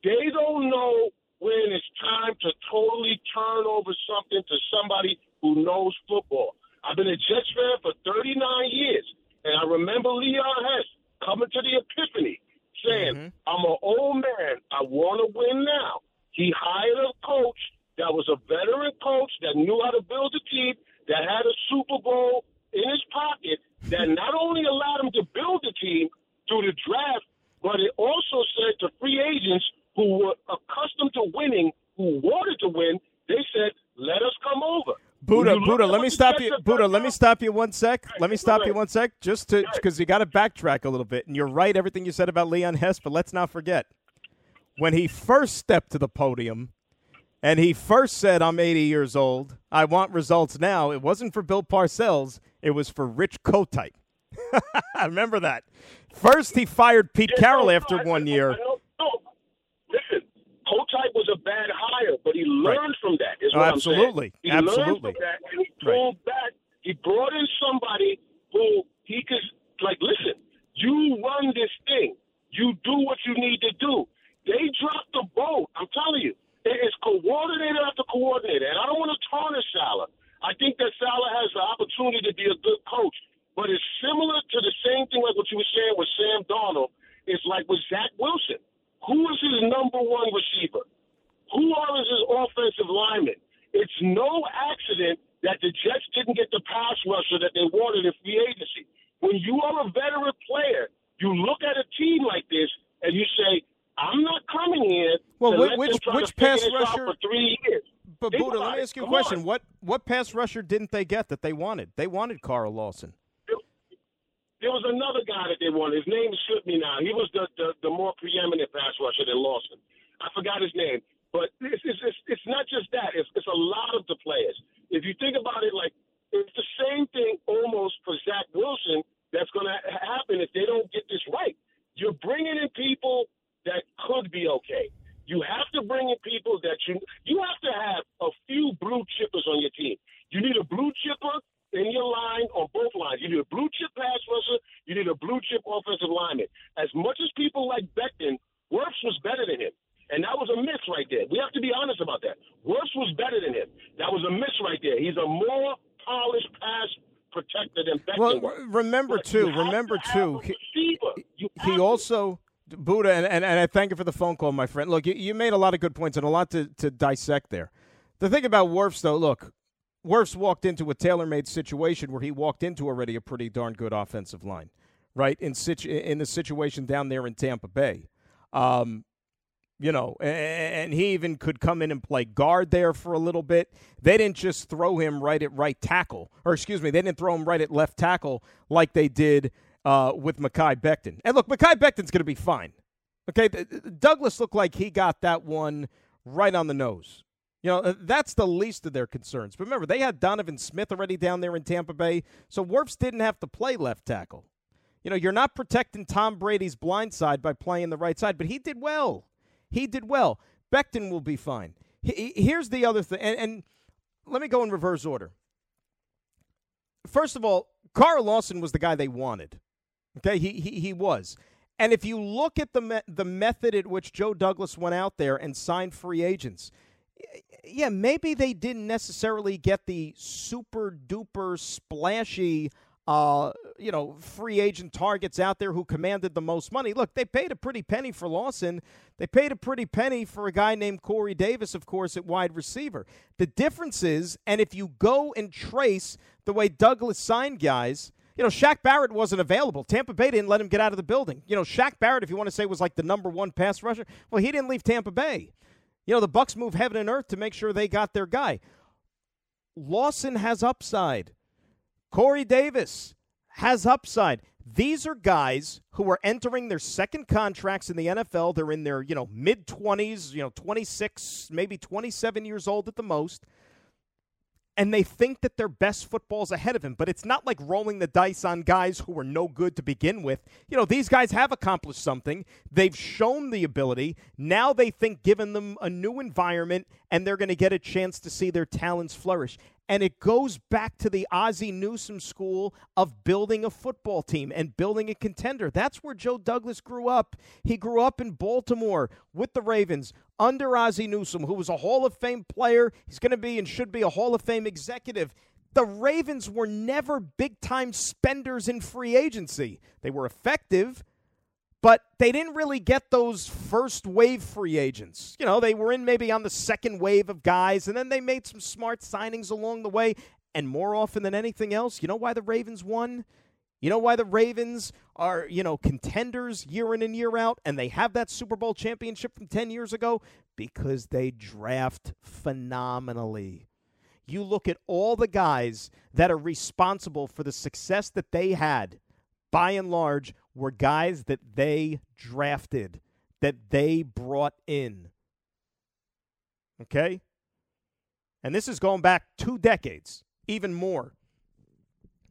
they don't know when it's time to totally turn over something to somebody who knows football. I've been a Jets fan for 39 years, and I remember Leon Hess coming to the epiphany saying, mm-hmm. I'm an old man. I want to win now. He hired a coach that was a veteran coach that knew how to build a team that had a Super Bowl in his pocket that not only allowed him to build the team through the draft, but it also said to free agents who were accustomed to winning, who wanted to win, they said, let us come over. Buddha, Buddha, let me stop you. Buddha, let me stop you one sec. Let me stop you one sec, just to because you got to backtrack a little bit. And you're right, everything you said about Leon Hess, but let's not forget when he first stepped to the podium and he first said, "I'm 80 years old. I want results now." It wasn't for Bill Parcells. It was for Rich Kotite. I remember that. First, he fired Pete Yeah, Carroll no, no, after I- one I- year. I no, listen, Kotite was a bad hire, but he learned from that. Is Oh, what absolutely. I'm saying. He learned Absolutely. from that, and he pulled back. He brought in somebody who he could like. Listen, you run this thing. You do what you need to do. They dropped the boat. I'm telling you, it is coordinator after coordinator, and I don't want to tarnish Salah. I think that Salah has the opportunity to be a good coach, but it's similar to the same thing like what you were saying with Sam Donald. It's like with Zach Wilson. Who is his number one receiver? Who are his offensive linemen? It's no accident that the Jets didn't get the pass rusher that they wanted in free agency. When you are a veteran player, you look at a team like this and you say, "I'm not coming here." Well, to whi- let which- which pass rusher- for three years. But Think Buddha, let me ask you a question. on. What what pass rusher didn't they get that they wanted? They wanted Carl Lawson. There was another guy that they wanted. His name slipped me now. He was the, the, the more preeminent pass rusher than Lawson. I forgot his name. But it's, it's, it's, it's not just that. It's, it's a lot of the players. If you think about it, like, it's the same thing almost for Zach Wilson that's going to happen if they don't get this right. You're bringing in people that could be okay. You have to bring in people that you you have to have a few blue chippers on your team. You need a blue chipper in your line on both lines. You need a blue chip pass rusher. You need a blue chip offensive lineman. As much as people like Becton, Wirfs was better than him. And that was a miss right there. We have to be honest about that. Wirfs was better than him. That was a miss right there. He's a more polished pass protector than Becton Well, was. remember too. Remember too. He, he also Buddha, and, and, and I thank you for the phone call, my friend. Look, you, you made a lot of good points and a lot to, to dissect there. The thing about Wirfs, though, look, Wirfs walked into a tailor-made situation where he walked into already a pretty darn good offensive line, right? In situ- in the situation down there in Tampa Bay, um, you know, and he even could come in and play guard there for a little bit. They didn't just throw him right at right tackle, or excuse me, they didn't throw him right at left tackle like they did uh, with Mekhi Becton. And look, Mekhi Becton's going to be fine. Okay, Douglas looked like he got that one right on the nose. You know, uh, that's the least of their concerns. But remember, they had Donovan Smith already down there in Tampa Bay, so Wirfs didn't have to play left tackle. You know, you're not protecting Tom Brady's blind side by playing the right side, but he did well. He did well. Becton will be fine. He- he- Here's the other thing, and, and let me go in reverse order. First of all, Carl Lawson was the guy they wanted. Okay, he he, he was. And if you look at the me- the method at which Joe Douglas went out there and signed free agents, yeah, maybe they didn't necessarily get the super duper splashy uh, you know, free agent targets out there who commanded the most money. Look, they paid a pretty penny for Lawson. They paid a pretty penny for a guy named Corey Davis, of course, at wide receiver. The difference is, and if you go and trace the way Douglas signed guys, you know, Shaq Barrett wasn't available. Tampa Bay didn't let him get out of the building. You know, Shaq Barrett, if you want to say, was like the number one pass rusher. Well, he didn't leave Tampa Bay. You know, the Bucs move heaven and earth to make sure they got their guy. Lawson has upside. Corey Davis has upside. These are guys who are entering their second contracts in the NFL. They're in their, you know, mid 20s, you know, 26, maybe 27 years old at the most. And they think that their best football's ahead of him, but it's not like rolling the dice on guys who are no good to begin with. You know, these guys have accomplished something. They've shown the ability. Now they think given them a new environment and they're going to get a chance to see their talents flourish. And it goes back to the Ozzie Newsome school of building a football team and building a contender. That's where Joe Douglas grew up. He grew up in Baltimore with the Ravens under Ozzie Newsome, who was a Hall of Fame player. He's going to be and should be a Hall of Fame executive. The Ravens were never big time spenders in free agency. They were effective, but they didn't really get those first wave free agents. You know, they were in maybe on the second wave of guys, and then they made some smart signings along the way. And more often than anything else, you know why the Ravens won? You know why the Ravens are, you know, contenders year in and year out and they have that Super Bowl championship from 10 years ago? Because they draft phenomenally. You look at all the guys that are responsible for the success that they had, by and large, were guys that they drafted, that they brought in. Okay? And this is going back two decades, even more.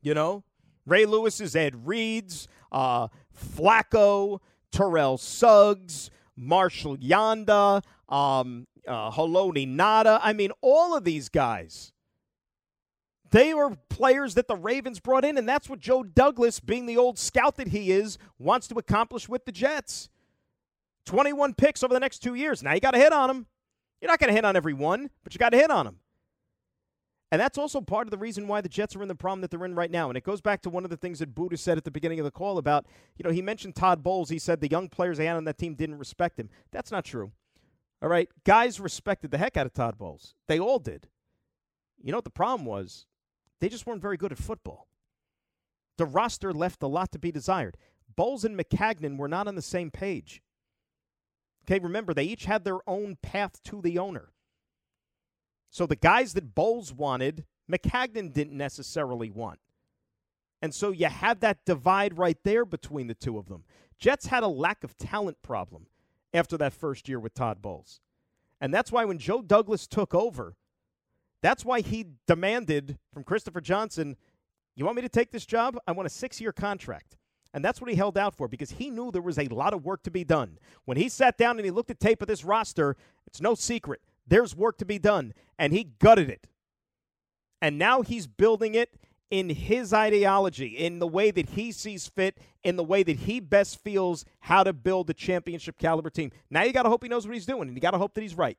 You know? Ray Lewis's Ed Reeds, uh, Flacco, Terrell Suggs, Marshall Yanda, um, uh, Haloti Ngata. I mean, all of these guys. They were players that the Ravens brought in, and that's what Joe Douglas, being the old scout that he is, wants to accomplish with the Jets. 21 picks over the next two years. Now you got to hit on them. You're not going to hit on every one, but you got to hit on them. And that's also part of the reason why the Jets are in the problem that they're in right now. And it goes back to one of the things that Buddha said at the beginning of the call about, you know, he mentioned Todd Bowles. He said the young players they had on that team didn't respect him. That's not true. All right. Guys respected the heck out of Todd Bowles. They all did. You know what the problem was? They just weren't very good at football. The roster left a lot to be desired. Bowles and Maccagnan were not on the same page. Okay, remember, they each had their own path to the owner. So the guys that Bowles wanted, Maccagnan didn't necessarily want. And so you had that divide right there between the two of them. Jets had a lack of talent problem after that first year with Todd Bowles. And that's why when Joe Douglas took over, that's why he demanded from Christopher Johnson, You want me to take this job? I want a six year contract. And that's what he held out for because he knew there was a lot of work to be done. When he sat down and he looked at tape of this roster, it's no secret. There's work to be done. And he gutted it. And now he's building it in his ideology, in the way that he sees fit, in the way that he best feels how to build a championship caliber team. Now you got to hope he knows what he's doing, and you got to hope that he's right.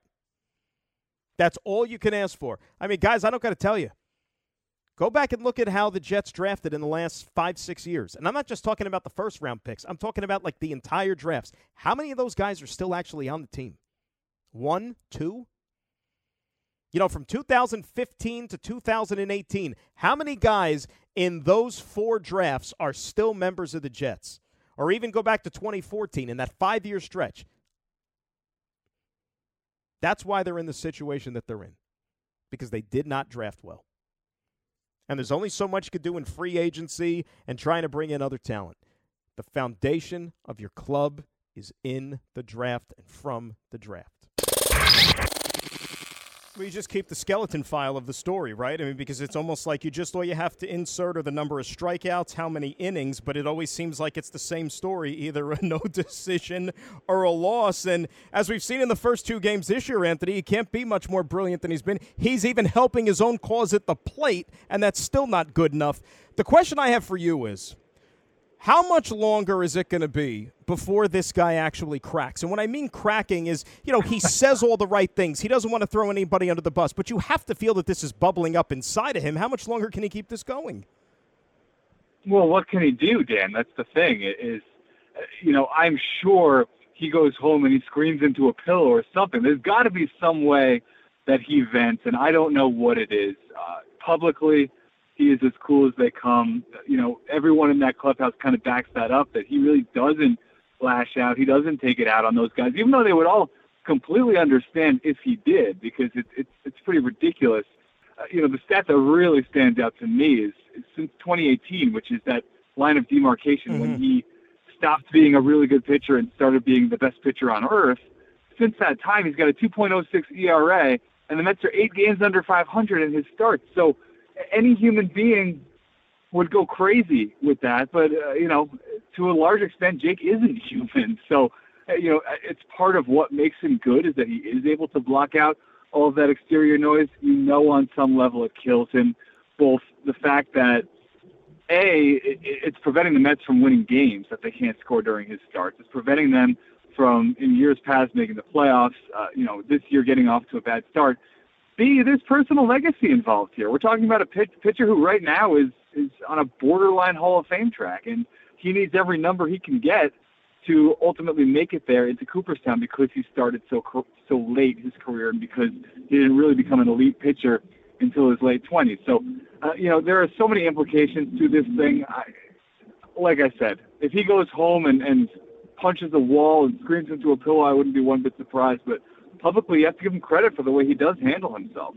That's all you can ask for. I mean, guys, I don't got to tell you. Go back and look at how the Jets drafted in the last five, six years. And I'm not just talking about the first round picks, I'm talking about like the entire drafts. How many of those guys are still actually on the team? One, two? You know, from 2015 to 2018, how many guys in those four drafts are still members of the Jets? Or even go back to 2014 in that five year stretch. That's why they're in the situation that they're in, because they did not draft well. And there's only so much you could do in free agency and trying to bring in other talent. The foundation of your club is in the draft and from the draft. We just keep the skeleton file of the story, right? I mean, because it's almost like you just all you have to insert are the number of strikeouts, how many innings, but it always seems like it's the same story, either a no decision or a loss. And as we've seen in the first two games this year, Anthony, he can't be much more brilliant than he's been. He's even helping his own cause at the plate, and that's still not good enough. The question I have for you is how much longer is it going to be before this guy actually cracks? And what I mean cracking is, you know, he says all the right things. He doesn't want to throw anybody under the bus, but you have to feel that this is bubbling up inside of him. How much longer can he keep this going? Well, what can he do, Dan? That's the thing. Is you know, I'm sure he goes home and he screams into a pillow or something. There's got to be some way that he vents, and I don't know what it is. Uh, publicly, he is as cool as they come. You know, everyone in that clubhouse kind of backs that up that he really doesn't lash out. He doesn't take it out on those guys, even though they would all completely understand if he did, because it's it's it's pretty ridiculous. Uh, you know, the stat that really stands out to me is, is since 2018, which is that line of demarcation mm-hmm. when he stopped being a really good pitcher and started being the best pitcher on earth. Since that time, he's got a 2.06 ERA, and the Mets are eight games under 500 in his starts. So any human being would go crazy with that. But uh, you know, to a large extent, Jake isn't human. So uh, you know, it's part of what makes him good is that he is able to block out all of that exterior noise. You know, on some level, it kills him. Both the fact that a it's preventing the Mets from winning games that they can't score during his starts. It's preventing them from in years past making the playoffs. Uh, you know, this year getting off to a bad start. B, there's personal legacy involved here. We're talking about a pitch, pitcher who right now is is on a borderline Hall of Fame track, and he needs every number he can get to ultimately make it there into Cooperstown because he started so so late his career and because he didn't really become an elite pitcher until his late 20s. So, uh, you know, there are so many implications to this thing. I, like I said, if he goes home and, and punches the wall and screams into a pillow, I wouldn't be one bit surprised. But publicly, you have to give him credit for the way he does handle himself.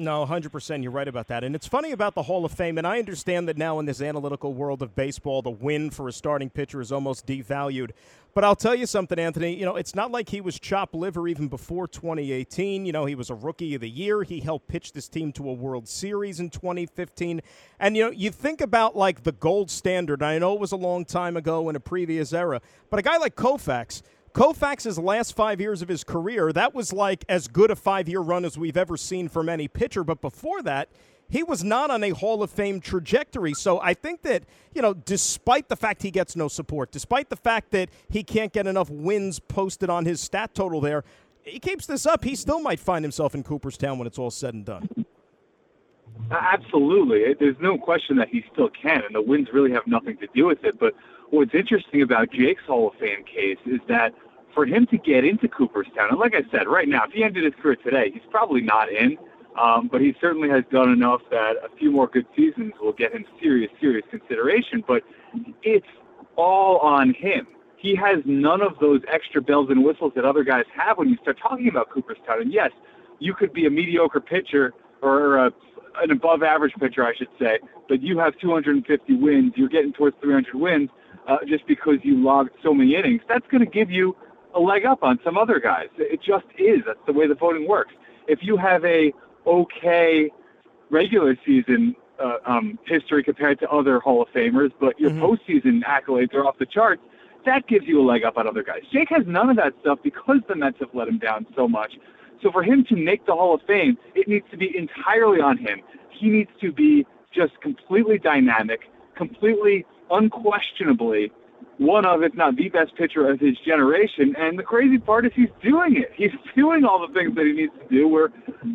No, 100%. You're right about that. And it's funny about the Hall of Fame, and I understand that now in this analytical world of baseball, the win for a starting pitcher is almost devalued. But I'll tell you something, Anthony. You know, it's not like he was chop liver even before 2018. You know, he was a rookie of the year. He helped pitch this team to a World Series in 2015. And, you know, you think about like the gold standard. I know it was a long time ago in a previous era, but a guy like Koufax – Koufax's last five years of his career, that was like as good a five year run as we've ever seen from any pitcher. But before that, he was not on a Hall of Fame trajectory. So I think that, you know, despite the fact he gets no support, despite the fact that he can't get enough wins posted on his stat total there, he keeps this up, he still might find himself in Cooperstown when it's all said and done. Absolutely. There's no question that he still can, and the wins really have nothing to do with it. But what's interesting about Jake's Hall of Fame case is that for him to get into Cooperstown, and like I said, right now, if he ended his career today, he's probably not in. Um, but he certainly has done enough that a few more good seasons will get him serious, serious consideration. But it's all on him. He has none of those extra bells and whistles that other guys have when you start talking about Cooperstown. And yes, you could be a mediocre pitcher or a, an above average pitcher, I should say, but you have 250 wins. You're getting towards 300 wins uh, just because you logged so many innings. That's going to give you a leg up on some other guys. It just is. That's the way the voting works. If you have a okay regular season uh, um, history compared to other Hall of Famers, but your mm-hmm. postseason accolades are off the charts, that gives you a leg up on other guys. Jake has none of that stuff because the Mets have let him down so much. So for him to make the Hall of Fame, it needs to be entirely on him. He needs to be just completely dynamic, completely unquestionably one of, if not the best pitcher of his generation. And the crazy part is he's doing it. He's doing all the things that he needs to do. Where,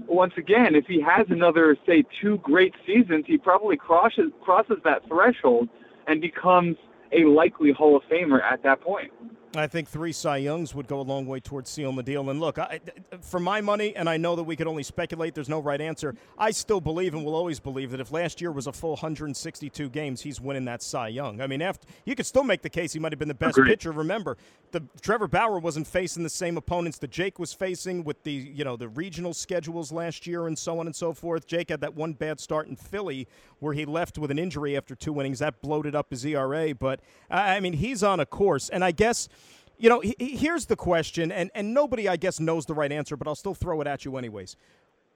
once again, if he has another, say, two great seasons, he probably crosses crosses that threshold and becomes a likely Hall of Famer at that point. I think three Cy Youngs would go a long way towards sealing the deal. And look, I, for my money, and I know that we could only speculate, there's no right answer. I still believe and will always believe that if last year was a full 162 games, he's winning that Cy Young. I mean, after you could still make the case he might have been the best Agreed. pitcher. Remember, the Trevor Bauer wasn't facing the same opponents that Jake was facing with the you know the regional schedules last year and so on and so forth. Jake had that one bad start in Philly where he left with an injury after two innings that bloated up his ERA. But I mean, he's on a course, and I guess you know, he, here's the question, and, and nobody, I guess, knows the right answer, but I'll still throw it at you anyways.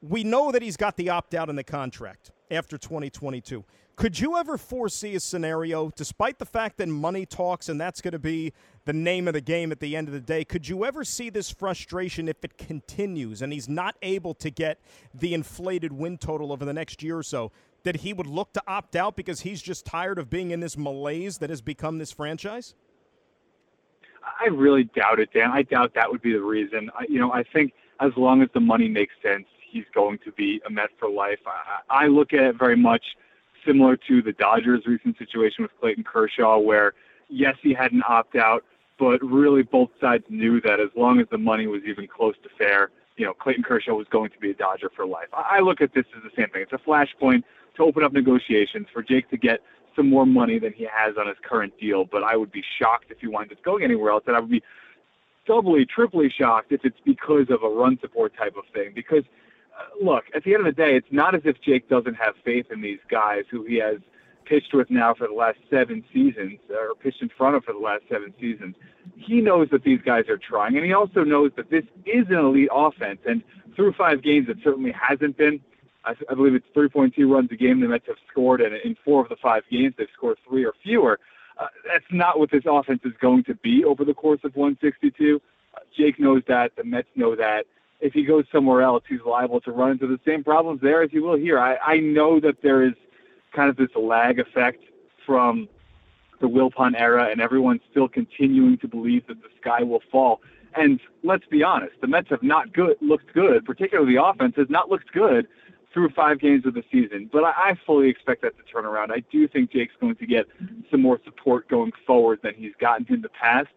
We know that he's got the opt out in the contract after 2022. Could you ever foresee a scenario, despite the fact that money talks and that's going to be the name of the game at the end of the day, could you ever see this frustration if it continues and he's not able to get the inflated win total over the next year or so? That he would look to opt out because he's just tired of being in this malaise that has become this franchise? I really doubt it, Dan. I doubt that would be the reason. I, you know, I think as long as the money makes sense, he's going to be a Met for life. I, I look at it very much similar to the Dodgers' recent situation with Clayton Kershaw, where yes, he had an opt out, but really both sides knew that as long as the money was even close to fair, you know, Clayton Kershaw was going to be a Dodger for life. I, I look at this as the same thing. It's a flashpoint to open up negotiations for Jake to get some more money than he has on his current deal, but I would be shocked if he winds up going anywhere else, and I would be doubly, triply shocked if it's because of a run support type of thing. Because, uh, look, at the end of the day, it's not as if Jake doesn't have faith in these guys who he has pitched with now for the last seven seasons, or pitched in front of for the last seven seasons. He knows that these guys are trying, and he also knows that this is an elite offense. And through five games, it certainly hasn't been. I, I believe it's 3.2 runs a game the Mets have scored, and in four of the five games they've scored three or fewer. Uh, that's not what this offense is going to be over the course of 162. Uh, Jake knows that. The Mets know that. If he goes somewhere else, he's liable to run into the same problems there as he will here. I, I know that there is kind of this lag effect from the Wilpon era, and everyone's still continuing to believe that the sky will fall. And let's be honest, the Mets have not good looked good, particularly the offense has not looked good through five games of the season. But I, I fully expect that to turn around. I do think Jake's going to get some more support going forward than he's gotten in the past,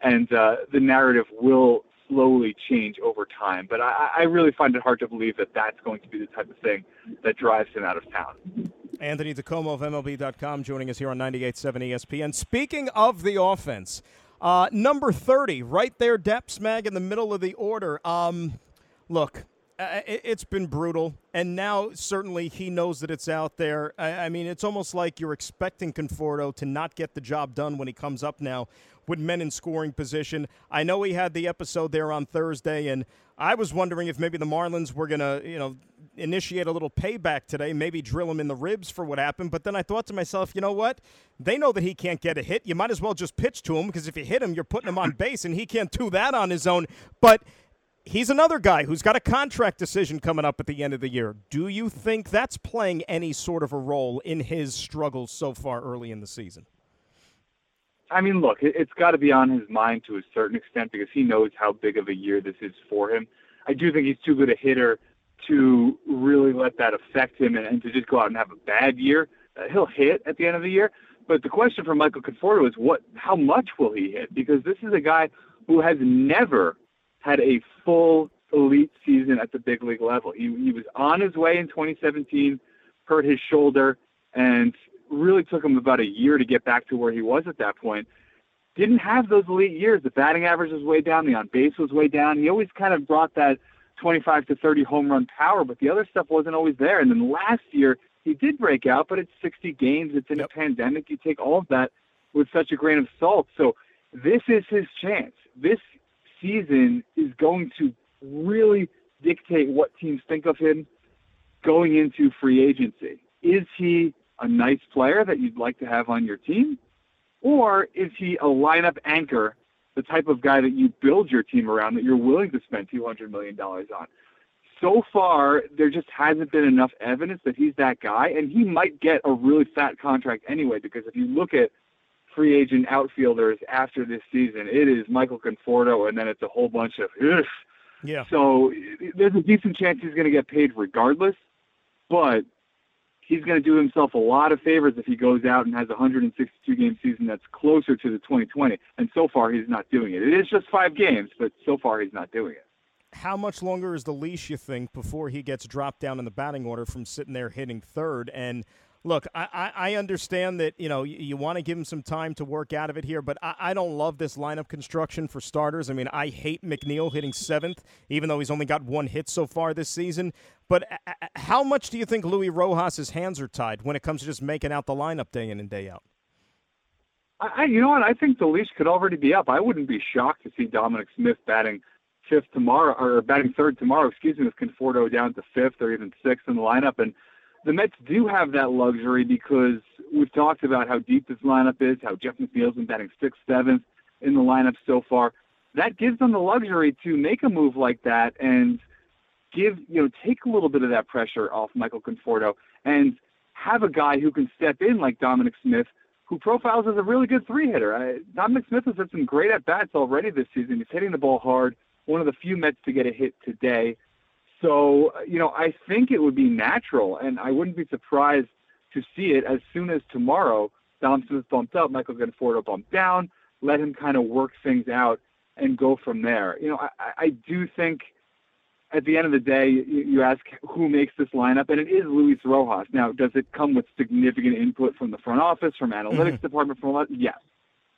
and uh, the narrative will slowly change over time. But I, I really find it hard to believe that that's going to be the type of thing that drives him out of town. Anthony DiComo of MLB.com joining us here on 98.7 ESPN. Speaking of the offense, uh, number 30, right there, Depth Mag in the middle of the order. Um, look, uh, it's been brutal, and now certainly he knows that it's out there. I, I, mean, it's almost like you're expecting Conforto to not get the job done when he comes up now with men in scoring position. I know he had the episode there on Thursday, and I was wondering if maybe the Marlins were to, you know, initiate a little payback today, maybe drill him in the ribs for what happened. But then I thought to myself, you know what? They know that he can't get a hit. You might as well just pitch to him because if you hit him, you're putting him on base, and he can't do that on his own. But – he's another guy who's got a contract decision coming up at the end of the year. Do you think that's playing any sort of a role in his struggles so far early in the season? I mean, look, it's got to be on his mind to a certain extent because he knows how big of a year this is for him. I do think he's too good a hitter to really let that affect him and, to just go out and have a bad year. Uh, he'll hit at the end of the year, but the question for Michael Conforto is what? How much will he hit? Because this is a guy who has never had a full elite season at the big league level. He, he was on his way in 2017, hurt his shoulder, and really took him about a year to get back to where he was at that point. Didn't have those elite years. The batting average was way down. The on base was way down. He always kind of brought that 25 to 30 home run power, but the other stuff wasn't always there. And then last year, he did break out, but it's 60 games. It's in yep. a pandemic. You take all of that with such a grain of salt. So this is his chance. This season going to really dictate what teams think of him going into free agency. Is he a nice player that you'd like to have on your team? Or is he a lineup anchor, the type of guy that you build your team around that you're willing to spend $200 million on? So far, there just hasn't been enough evidence that he's that guy, and he might get a really fat contract anyway, because if you look at free agent outfielders after this season. It is Michael Conforto, and then it's a whole bunch of Ugh. yeah. So there's a decent chance he's going to get paid regardless, but he's going to do himself a lot of favors if he goes out and has a 162 game season that's closer to the 2020. And so far, he's not doing it. It is just five games, but so far, he's not doing it. How much longer is the leash, you think, before he gets dropped down in the batting order from sitting there hitting third? And look, I, I understand that you know you, you want to give him some time to work out of it here, but I, I, don't love this lineup construction for starters. I mean, I hate McNeil hitting seventh, even though he's only got one hit so far this season. But how much do you think Luis Rojas' hands are tied when it comes to just making out the lineup day in and day out? I, you know what? I think the leash could already be up. I wouldn't be shocked to see Dominic Smith batting fifth tomorrow, or batting third tomorrow. Excuse me, with Conforto down to fifth or even sixth in the lineup, and the Mets do have that luxury because we've talked about how deep this lineup is, how Jeff McNeil's been batting sixth, seventh in the lineup so far. That gives them the luxury to make a move like that and give, you know, take a little bit of that pressure off Michael Conforto and have a guy who can step in like Dominic Smith, who profiles as a really good three hitter. I, Dominic Smith has had some great at bats already this season. He's hitting the ball hard. One of the few Mets to get a hit today. So, you know, I think it would be natural, and I wouldn't be surprised to see it as soon as tomorrow. Dom Smith bumped up, Michael Conforto bumped down, let him kind of work things out and go from there. You know, I, I do think at the end of the day, you, you ask who makes this lineup, and it is Luis Rojas. Now, does it come with significant input from the front office, from analytics mm-hmm. department, from all that? Yes.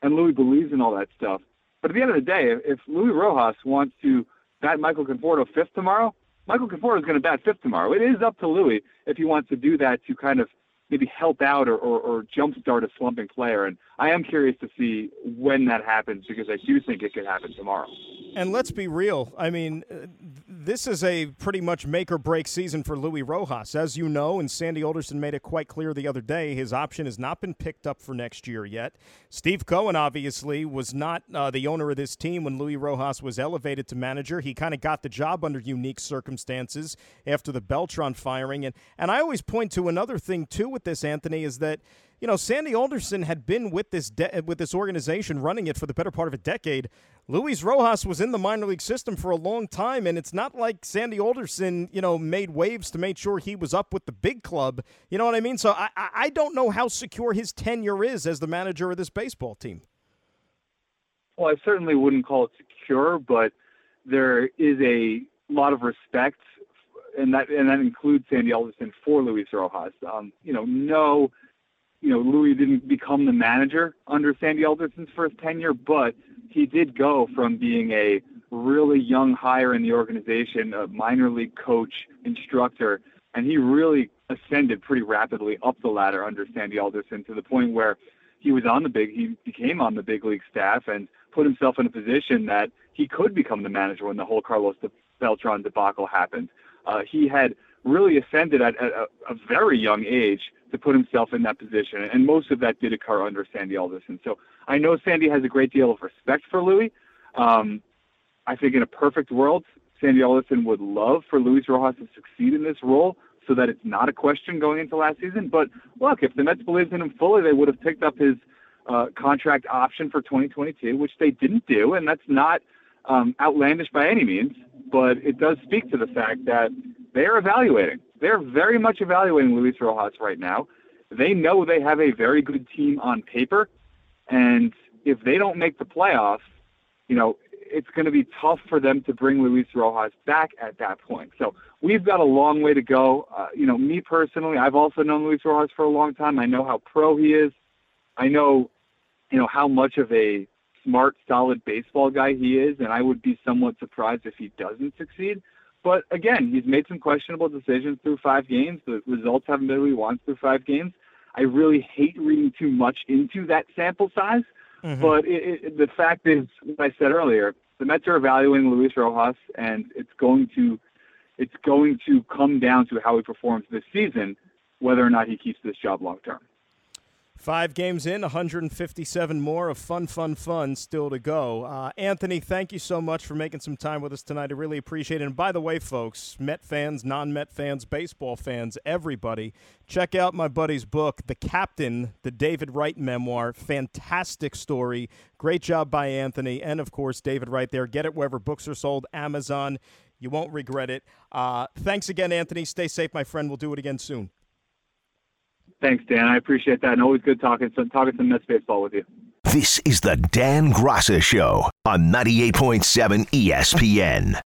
And Luis believes in all that stuff. But at the end of the day, if, if Luis Rojas wants to bat Michael Conforto fifth tomorrow, Michael Conforto is going to bat fifth tomorrow. It is up to Luis if he wants to do that to kind of maybe help out or, or, or jumpstart a slumping player. And I am curious to see when that happens because I do think it could happen tomorrow. And let's be real. I mean, uh, this is a pretty much make or break season for Luis Rojas. As you know, and Sandy Alderson made it quite clear the other day, his option has not been picked up for next year yet. Steve Cohen obviously was not uh, the owner of this team when Luis Rojas was elevated to manager. He kind of got the job under unique circumstances after the Beltran firing. And, and I always point to another thing, too, with this, Anthony, is that – you know, Sandy Alderson had been with this de- with this organization running it for the better part of a decade. Luis Rojas was in the minor league system for a long time, and it's not like Sandy Alderson, you know, made waves to make sure he was up with the big club. You know what I mean? So I, I don't know how secure his tenure is as the manager of this baseball team. Well, I certainly wouldn't call it secure, but there is a lot of respect and that and that includes Sandy Alderson for Luis Rojas. Um, you know, no, you know, Luis didn't become the manager under Sandy Alderson's first tenure, but he did go from being a really young hire in the organization, a minor league coach, instructor, and he really ascended pretty rapidly up the ladder under Sandy Alderson to the point where he was on the big he became on the big league staff and put himself in a position that he could become the manager when the whole Carlos Beltran debacle happened. Uh, he had really ascended at, at a, a, very young age to put himself in that position, and most of that did occur under Sandy Alderson. So I know Sandy has a great deal of respect for Luis. Um, I think in a perfect world, Sandy Alderson would love for Luis Rojas to succeed in this role so that it's not a question going into last season. But look, if the Mets believed in him fully, they would have picked up his uh, contract option for 2022, which they didn't do, and that's not um, outlandish by any means. But it does speak to the fact that they are evaluating. They're very much evaluating Luis Rojas right now. They know they have a very good team on paper, and if they don't make the playoffs, you know, it's going to be tough for them to bring Luis Rojas back at that point. So we've got a long way to go. Uh, you know, me personally, I've also known Luis Rojas for a long time. I know how pro he is. I know, you know, how much of a smart, solid baseball guy he is, and I would be somewhat surprised if he doesn't succeed. But again, he's made some questionable decisions through five games. The results haven't been what he wants through five games. I really hate reading too much into that sample size. Mm-hmm. But it, it, the fact is, like I said earlier, the Mets are evaluating Luis Rojas, and it's going to it's going to come down to how he performs this season, whether or not he keeps this job long term. Five games in, 157 more of fun, fun, fun still to go. Uh, Anthony, thank you so much for making some time with us tonight. I really appreciate it. And by the way, folks, Met fans, non Met fans, baseball fans, everybody, check out my buddy's book, The Captain, the David Wright memoir. Fantastic story. Great job by Anthony. And of course, David Wright there. Get it wherever books are sold, Amazon. You won't regret it. Uh, thanks again, Anthony. Stay safe, my friend. We'll do it again soon. Thanks, Dan. I appreciate that, and always good talking some talking some Mets baseball with you. This is the Dan Graca Show on 98.7 ESPN.